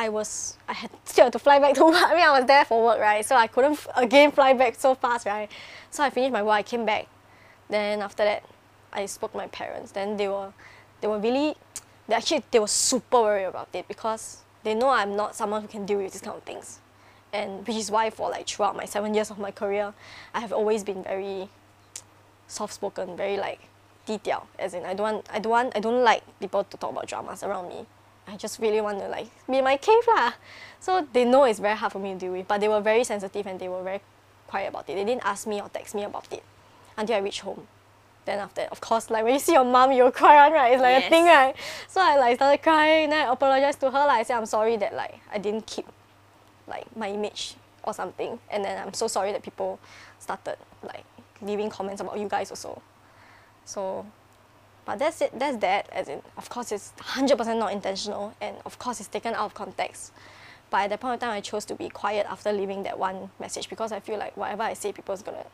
I was I had still had to fly back to work. I mean I was there for work, right? So I couldn't again fly back so fast, right? So I finished my work, I came back. Then after that, I spoke to my parents. Then they were they were really they actually they were super worried about it because they know I'm not someone who can deal with these kind of things. And which is why for like throughout my seven years of my career, I have always been very soft spoken, very like 低调, as in I don't want I don't want I don't like people to talk about dramas around me. I just really want to like be in my cave lah. So they know it's very hard for me to deal with, but they were very sensitive and they were very quiet about it. They didn't ask me or text me about it until I reached home. Then after that, of course, like when you see your mom, you'll cry one, right? It's like Yes. a thing, right? So I like started crying, then I apologized to her. Like I said, I'm sorry that like I didn't keep like my image or something. And then I'm so sorry that people started like leaving comments about you guys also. So but that's it, that's that. As in, of course, it's 100% not intentional, and of course, it's taken out of context. But at that point in time, I chose to be quiet after leaving that one message because I feel like whatever I say, people's gonna,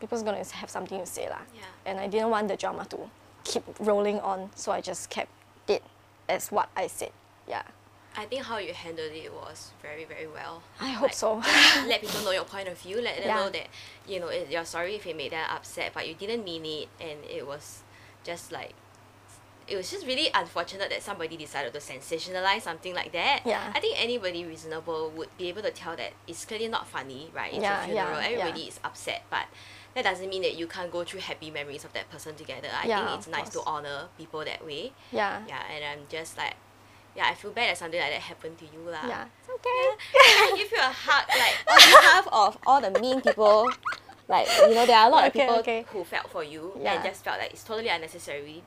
people's gonna have something to say lah. Yeah. And I didn't want the drama to keep rolling on, so I just kept it as what I said. Yeah. I think how you handled it was very, very well. I hope Like, so. let people know your point of view. Let them Yeah. know that you know it, you're sorry if it made them upset, but you didn't mean it, and it was just like it was just really unfortunate that somebody decided to sensationalize something like that. Yeah. I think anybody reasonable would be able to tell that it's clearly not funny, right? It's Yeah, a funeral. yeah, Everybody yeah. is upset, but that doesn't mean that you can't go through happy memories of that person together. I Yeah, think it's nice to honor people that way. yeah. Yeah, and I'm just like, yeah, I feel bad that something like that happened to you, lah. Yeah. It's okay. I give you a hug, like on behalf of all the mean people. Like you know, there are a lot Okay, of people okay. who felt for you Yeah. and just felt like it's totally unnecessary.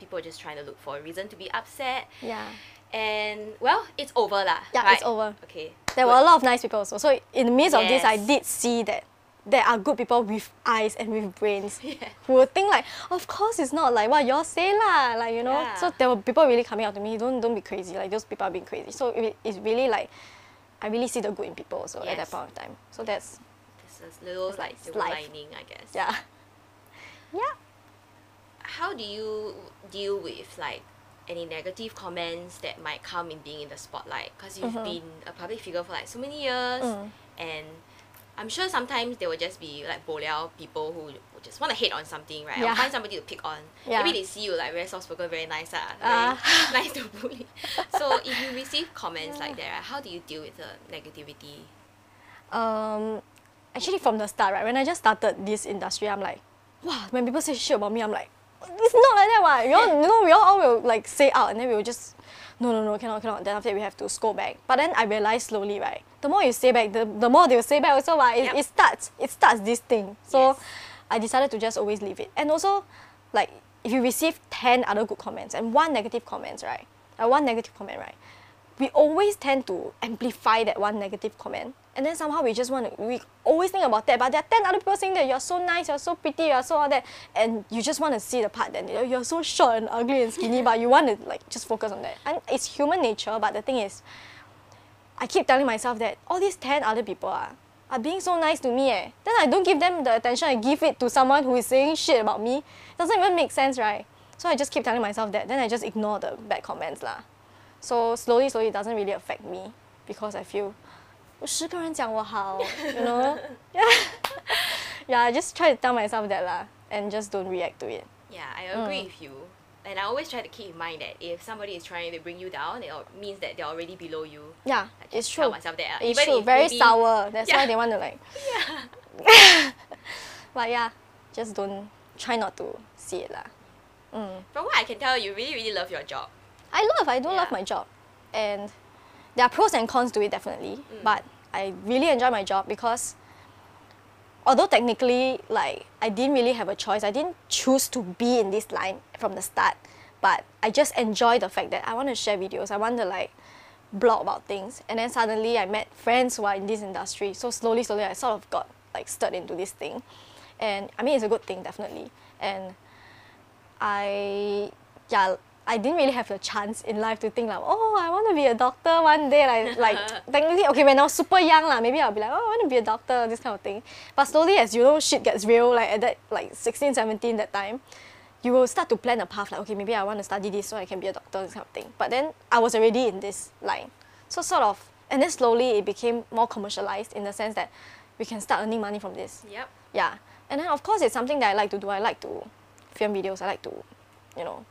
People are just trying to look for a reason to be upset, Yeah. and well, it's over lah. Yeah, right? it's over. Okay. There were a lot of nice people also. So in the midst of this, I did see that there are good people with eyes and with brains Yeah. who would think like, of course it's not like what y'all say lah, like you know. Yeah. So there were people really coming out to me, don't don't be crazy, like those people are being crazy. So it, it's really like, I really see the good in people also at that point of time. So that's Is little It's like silver life. lining, I guess. yeah, yeah. How do you deal with like any negative comments that might come in being in the spotlight? Because you've Mhm. been a public figure for like so many years, Mm. and I'm sure sometimes there will just be like boliao people who just want to hate on something, right? Or find somebody to pick on. Yeah. Maybe they see you like very soft spoken, very nice, ah, very Ah. nice to bully. So if you receive comments like that, right, how do you deal with the negativity? um, actually from the start, right, when I just started this industry, I'm like, wow, when people say shit about me, I'm like, it's not like that, what? You know, you know, we all, all will like say out and then we will just, no, no, no, cannot, cannot. Then after that, we have to scold back. But then I realized slowly, right, the more you say back, the, the more they will say back also, what? It, Yep. it starts, it starts this thing. So Yes. I decided to just always leave it. And also, like, if you receive 10 other good comments and one negative comments, right, uh, one negative comment, right, we always tend to amplify that one negative comment and then somehow we just want to we always think about that but there are 10 other people saying that you're so nice you're so pretty you're so all that and you just want to see the part that you're, you're so short and ugly and skinny but you want to like just focus on that. And it's human nature but the thing is i keep telling myself that all these 10 other people are are being so nice to me eh. then i don't give them the attention i give it to someone who is saying shit about me. Doesn't even make sense right? So i just keep telling myself that then i just ignore the bad comments lah. So slowly, slowly, it doesn't really affect me because I feel 十个人讲我好 you know? Yeah. yeah, I just try to tell myself that lah and just don't react to it. Yeah, I agree Mm. with you. And I always try to keep in mind that if somebody is trying to bring you down, it al- means that they're already below you. Yeah, I just it's tell true. myself that. uh, It's even true. if Very maybe- sour. That's Yeah. why they want to like. but yeah, just don't try not to see it lah. Mm. From what I can tell, you really, really love your job. I love, I do love Yeah. my job. And there are pros and cons to it definitely. Mm. But I really enjoy my job because although technically like I didn't really have a choice, I didn't choose to be in this line from the start. But I just enjoy the fact that I want to share videos. I want to like blog about things. And then suddenly I met friends who are in this industry. So slowly, slowly I sort of got like stirred into this thing. And I mean it's a good thing definitely. And I yeah I didn't really have the chance in life to think like oh I want to be a doctor one day like like technically okay when I was super young lah maybe I'll be like oh I want to be a doctor this kind of thing but slowly as you know shit gets real like at that like 16 17 that time you will start to plan a path like okay maybe I want to study this so I can be a doctor this kind of thing but then I was already in this line So sort of, and then slowly it became more commercialized in the sense that we can start earning money from this. Yep. Yeah, and then of course it's something that I like to do. I like to film videos. I like to, you know,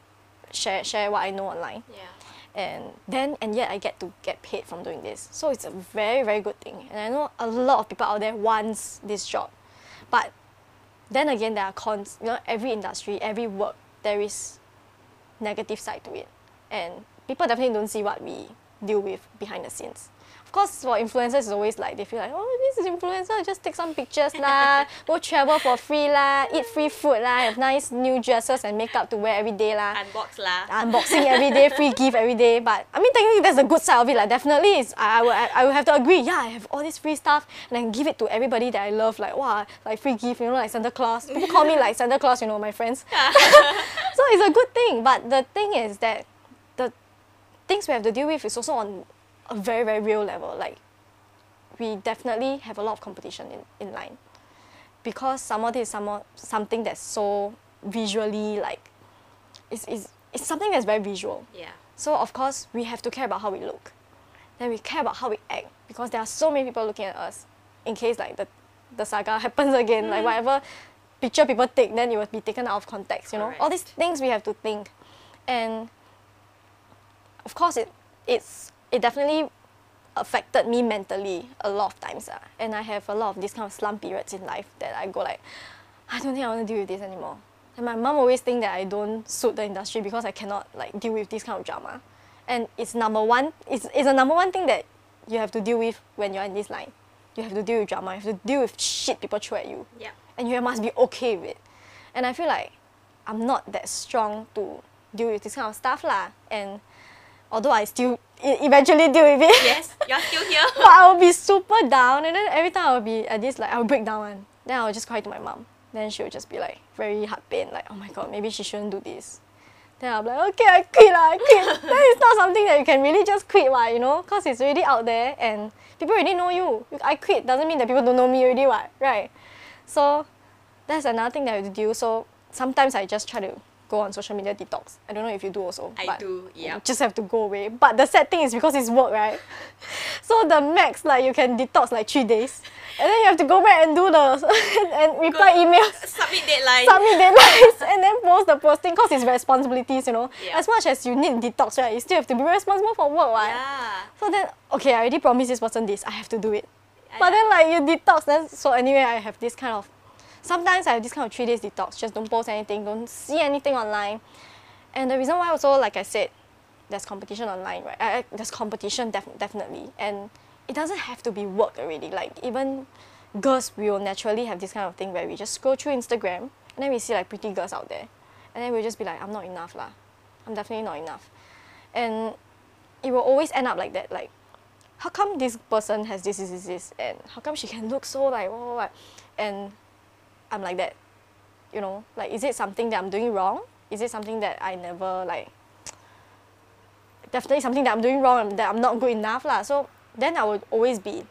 share share what I know online. Yeah. And then and yet I get to get paid from doing this. So it's a very very good thing. And I know a lot of people out there wants this job, but then again there are cons. You know, every industry, every work, there is negative side to it, and people definitely don't see what we deal with behind the scenes. Of course, for influencers, it's always like they feel like, oh, this is influencer, just take some pictures lah, go travel for free lah, eat free food lah, have nice new dresses and makeup to wear every day lah. Unbox lah. Unboxing every day, free gift every day. But I mean, technically, that's the good side of it. Like, definitely, is I, I, will, I, I will have to agree. Yeah, I have all this free stuff, and I can give it to everybody that I love. Like, wow, like free gift, you know, like Santa Claus. People call me like Santa Claus, you know, my friends. so it's a good thing. But the thing is that the things we have to deal with is also on a very, very real level. Like, we definitely have a lot of competition in, in line. Because some of is some, something that's so visually, like, it's, it's, it's something that's very visual. Yeah. So, of course, we have to care about how we look. Then we care about how we act. Because there are so many people looking at us in case, like, the, the saga happens again. Like, mm. whatever picture people take, then it will be taken out of context, you know? All these things we have to think. And of course it it's it definitely affected me mentally a lot of times ah. and I have a lot of these kind of slump periods in life that I go like I don't think I want to deal with this anymore and my mom always think that I don't suit the industry because I cannot like deal with this kind of drama and it's number one it's, it's a number one thing that you have to deal with when you're in this line you have to deal with drama you have to deal with shit people throw at you Yeah. and you must be okay with it. And I feel like I'm not that strong to deal with this kind of stuff lah. And although I still eventually deal with it, Yes, you're still here. but I will be super down. And then every time I will be at this like I'll break down one. Then I will just cry to my mom. Then she will just be like very heart pain, like oh my god, maybe she shouldn't do this. Then I'm like, okay, I quit lah, I quit. then it's not something that you can really just quit, what, you know, because it's already out there and people already know you. I quit doesn't mean that people don't know me already, what, right? So that's another thing that I have to do. So sometimes I just try to go on social media detox. I don't know if you do also. I do, you yep. Just have to go away. But the sad thing is because it's work, right? so the max like you can detox like three days, and then you have to go back and do the and reply Go- emails Submit deadline. submit deadlines and then post the posting because it's responsibilities, you know. Yeah. As much as you need detox, right, you still have to be responsible for work, right? Yeah. So then, okay, I already promised this person this, I have to do it. I But know. then like you detox, then so anyway, I have this kind of, sometimes I have this kind of three days detox, just don't post anything, don't see anything online. And the reason why also, like I said, there's competition online, right? I, I- there's competition def- definitely, and it doesn't have to be work already. Like even girls we will naturally have this kind of thing where we just scroll through Instagram and then we see like pretty girls out there, and then we'll just be like, I'm not enough lah. I'm definitely not enough, and it will always end up like that. Like, how come this person has this, this, this, this, and how come she can look so like what, what, what? and I'm like that, you know? Like, is it something that I'm doing wrong? Is it something that I never like? Definitely something that I'm doing wrong that I'm not good enough lah. So then I would always be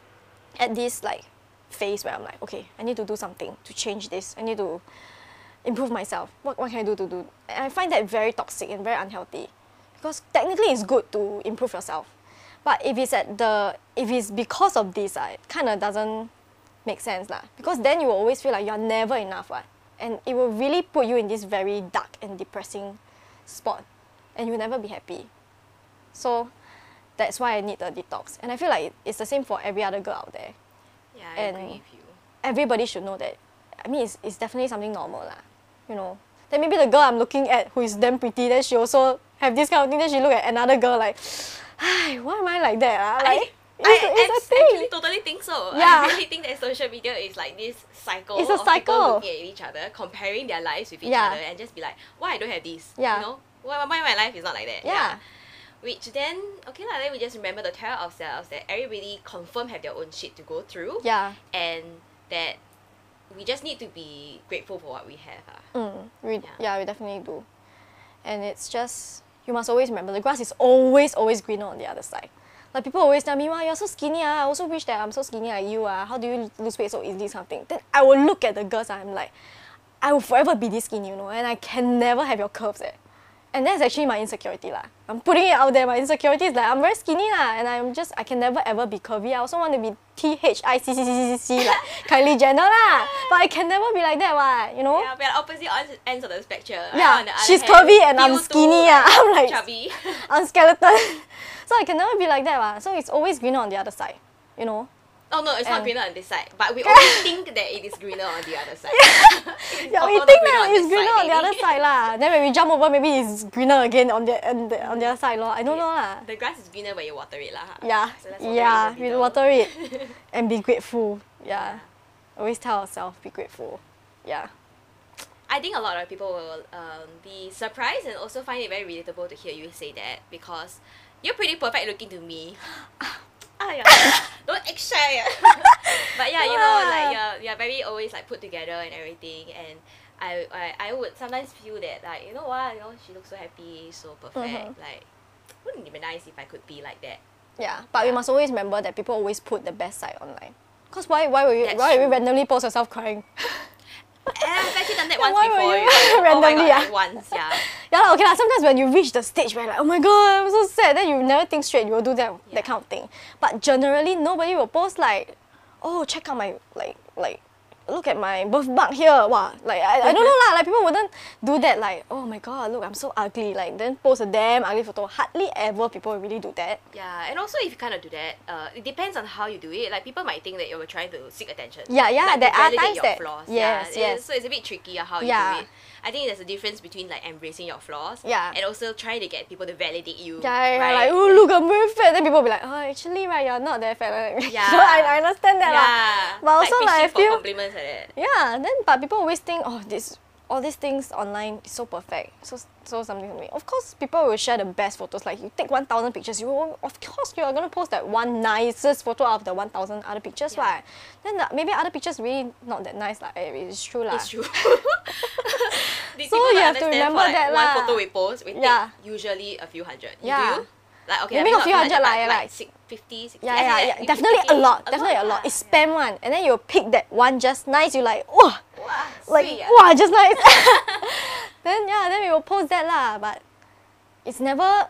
at this like phase where I'm like, okay, I need to do something to change this. I need to improve myself. What, what can I do to do? And I find that very toxic and very unhealthy. Because technically it's good to improve yourself. But if it's at the if it's because of this, uh, it kinda doesn't make sense lah. Because then you will always feel like you're never enough, what? And it will really put you in this very dark and depressing spot. And you'll never be happy. So that's why I need the detox. And I feel like it's the same for every other girl out there Yeah, I And- agree with you. everybody should know that. I mean, it's, it's definitely something normal lah. You know. Then maybe the girl I'm looking at who is damn pretty, then she also have this kind of thing. Then she look at another girl like, why am I like that? Ah? Like, I, I it's a thing. actually totally think so. Yeah. I really think that social media is like this cycle It's a of people looking at each other, comparing their lives with each Yeah. other, and just be like, why I don't have this? Yeah. You know, why, why my life is not like that? Yeah. Which then, okay lah, then we just remember to tell ourselves that everybody confirm have their own shit to go through, yeah. and that we just need to be grateful for what we have. Ah. Mm, we, Yeah. yeah. we definitely do. And it's just, you must always remember the grass is always, always greener on the other side. Like people always tell me, wow, you're so skinny. Ah. I also wish that I'm so skinny like you. Ah. How do you lose weight so easily? Something. Then I will look at the girls and I'm like, I will forever be this skinny, you know, and I can never have your curves. Eh. And that's actually my insecurity lah. I'm putting it out there. My insecurity is like I'm very skinny lah, and I'm just I can never ever be curvy. I also want to be T H I C C C C C like Kylie Jenner lah. But I can never be like that, what? You know? Yeah, we're opposite ends- of the spectrum. Yeah, on the other she's hand, curvy and I'm skinny, yeah. I'm like- chubby. I'm skeleton. so I can never be like that, what? So it's always greener on the other side. You know? oh no, it's not greener on this side, but we always think that it is greener on the other side. Yeah, we think that it's greener side, on the other side lah. Then when we jump over, maybe it's greener again on the on the, on the other side lor. I don't know lah. The grass is greener when you water it lah. Yeah, So let's water it in yeah, we water it and be grateful. Yeah, always tell ourselves be grateful. Yeah, I think a lot of people will um, be surprised and also find it very relatable to hear you say that because you're pretty perfect looking to me. ah, yeah. Don't act shy. but yeah, you know, like you're, you're very always like put together and everything and I, I, I would sometimes feel that like, you know what, you know, she looks so happy, so perfect. Mhm. Like, wouldn't it be nice if I could be like that? yeah. But we must always remember that people always put the best side online. Cause why why will you That's why will you randomly post yourself crying? I've actually done that Yeah, once were before. you You know? oh randomly, god, like once, yeah. yeah okay. Sometimes when you reach the stage where like oh my god I'm so sad, then you never think straight. You will do that Yeah. that kind of thing. But generally nobody will post like oh check out my like like look at my birthmark here. Wow, like I, I don't know lah. Like people wouldn't do that. Like oh my god, look I'm so ugly. Like then post a damn ugly photo. Hardly ever people really do that. Yeah, and also if you kind of do that, uh, it depends on how you do it. Like people might think that you're trying to seek attention. Yeah, yeah, Like, there are times your that- flaws. yes, yeah, yes. So it's a bit tricky how you Yeah. do it. I think there's a difference between like embracing your flaws. Yeah. And also trying to get people to validate you. Yeah, yeah, right? like oh look I'm very fat. Then people will be like oh actually right you're not that fat. Like, Yeah. so I, I understand that yeah. But also like, like, I feel- compliments like that. Yeah, then but people always think, oh, this all these things online is so perfect, so so something to me. Of course, people will share the best photos. Like you take one thousand pictures, you will, of course you are gonna post that one nicest photo out of the one thousand other pictures, Yeah. right? Then the, maybe other pictures really not that nice, like eh, it's true lah. It's true. So you have to remember for, like, that One lah. photo we post, we Yeah. take usually a few hundred. You Yeah. do? Like okay, Maybe mean, few hundred lah, like, like- six, 50, 60. Yeah, yeah, yeah. Definitely a lot. Definitely a lot. It's spam one, and then you pick that one just nice. You like, wow, Wow, like ah. wow, just nice. then yeah, then we will post that lah. But it's never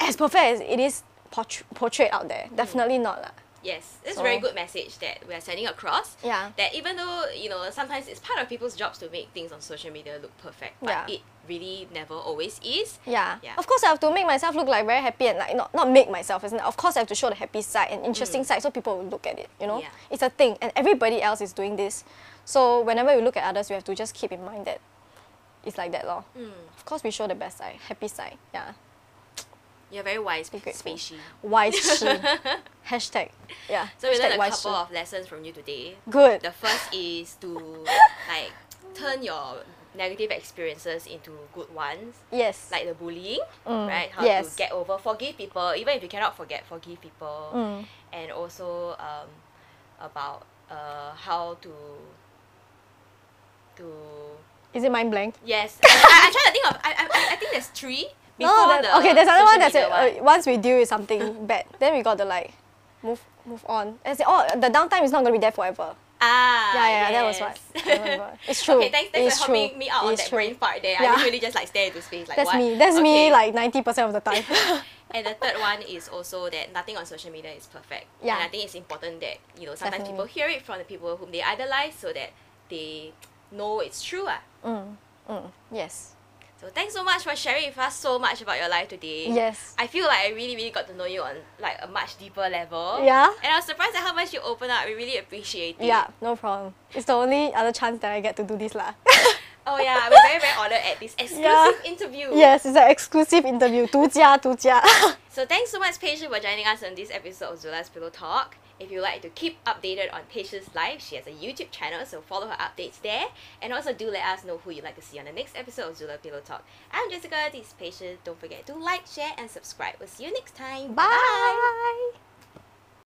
as perfect as it is portray- portrayed out there. Definitely not lah. Yes, it's So- a very good message that we are sending across. Yeah. That even though you know sometimes it's part of people's jobs to make things on social media look perfect, but Yeah. it really never always is. Yeah. Yeah. Of course, I have to make myself look like very happy and like not not make myself. Isn't it? Of course, I have to show the happy side and interesting side so people will look at it. You know, Yeah. it's a thing, and everybody else is doing this. So whenever you look at others, you have to just keep in mind that it's like that, lor. Mm. Of course, we show the best side, happy side. Yeah. You're very wise, Pei Shi. Wise she. Hashtag. Yeah. So we learned a couple she. of lessons from you today. Good. The first is to like turn your negative experiences into good ones, yes. like the bullying, Mm, right? How yes. to get over, forgive people, even if you cannot forget, forgive people, Mm. and also um, about uh, how to to Is it mind blank? yes. I, I, I'm trying to think of. I, I, I think there's three. No, that, the okay. There's another one that's media uh, once we deal with something bad, then we got to like move move on. And say, oh, the downtime is not gonna be there forever. Ah, Yeah, yeah, that was what. I remember. It's true. Okay, thanks, thanks It's for helping true. me out on It's that true. brain part there. Yeah. I literally just like stare into space like That's what? me. That's me like ninety percent of the time. And the third one is also that nothing on social media is perfect. Yeah. And I think it's important that, you know, sometimes Definitely. people hear it from the people whom they idolize so that they know it's true. Ah. mm, mm, yes. So thanks so much for sharing with us so much about your life today. Yes. I feel like I really, really got to know you on like a much deeper level. Yeah. And I was surprised at how much you opened up. We really appreciate it. Yeah, no problem. It's the only other chance that I get to do this lah. oh yeah, I'm very, very honored at this exclusive yeah. interview. Yes, it's an exclusive interview. 独家,独家. so thanks so much, Pei Shi, for joining us on this episode of Zula's Pillow Talk. If you like to keep updated on Pei Shi's life, she has a YouTube channel, so follow her updates there. And also do let us know who you'd like to see on the next episode of Zula Pillow Talk. I'm Jessica, this is Pei Shi. Don't forget to like, share, and subscribe. We'll see you next time. Bye.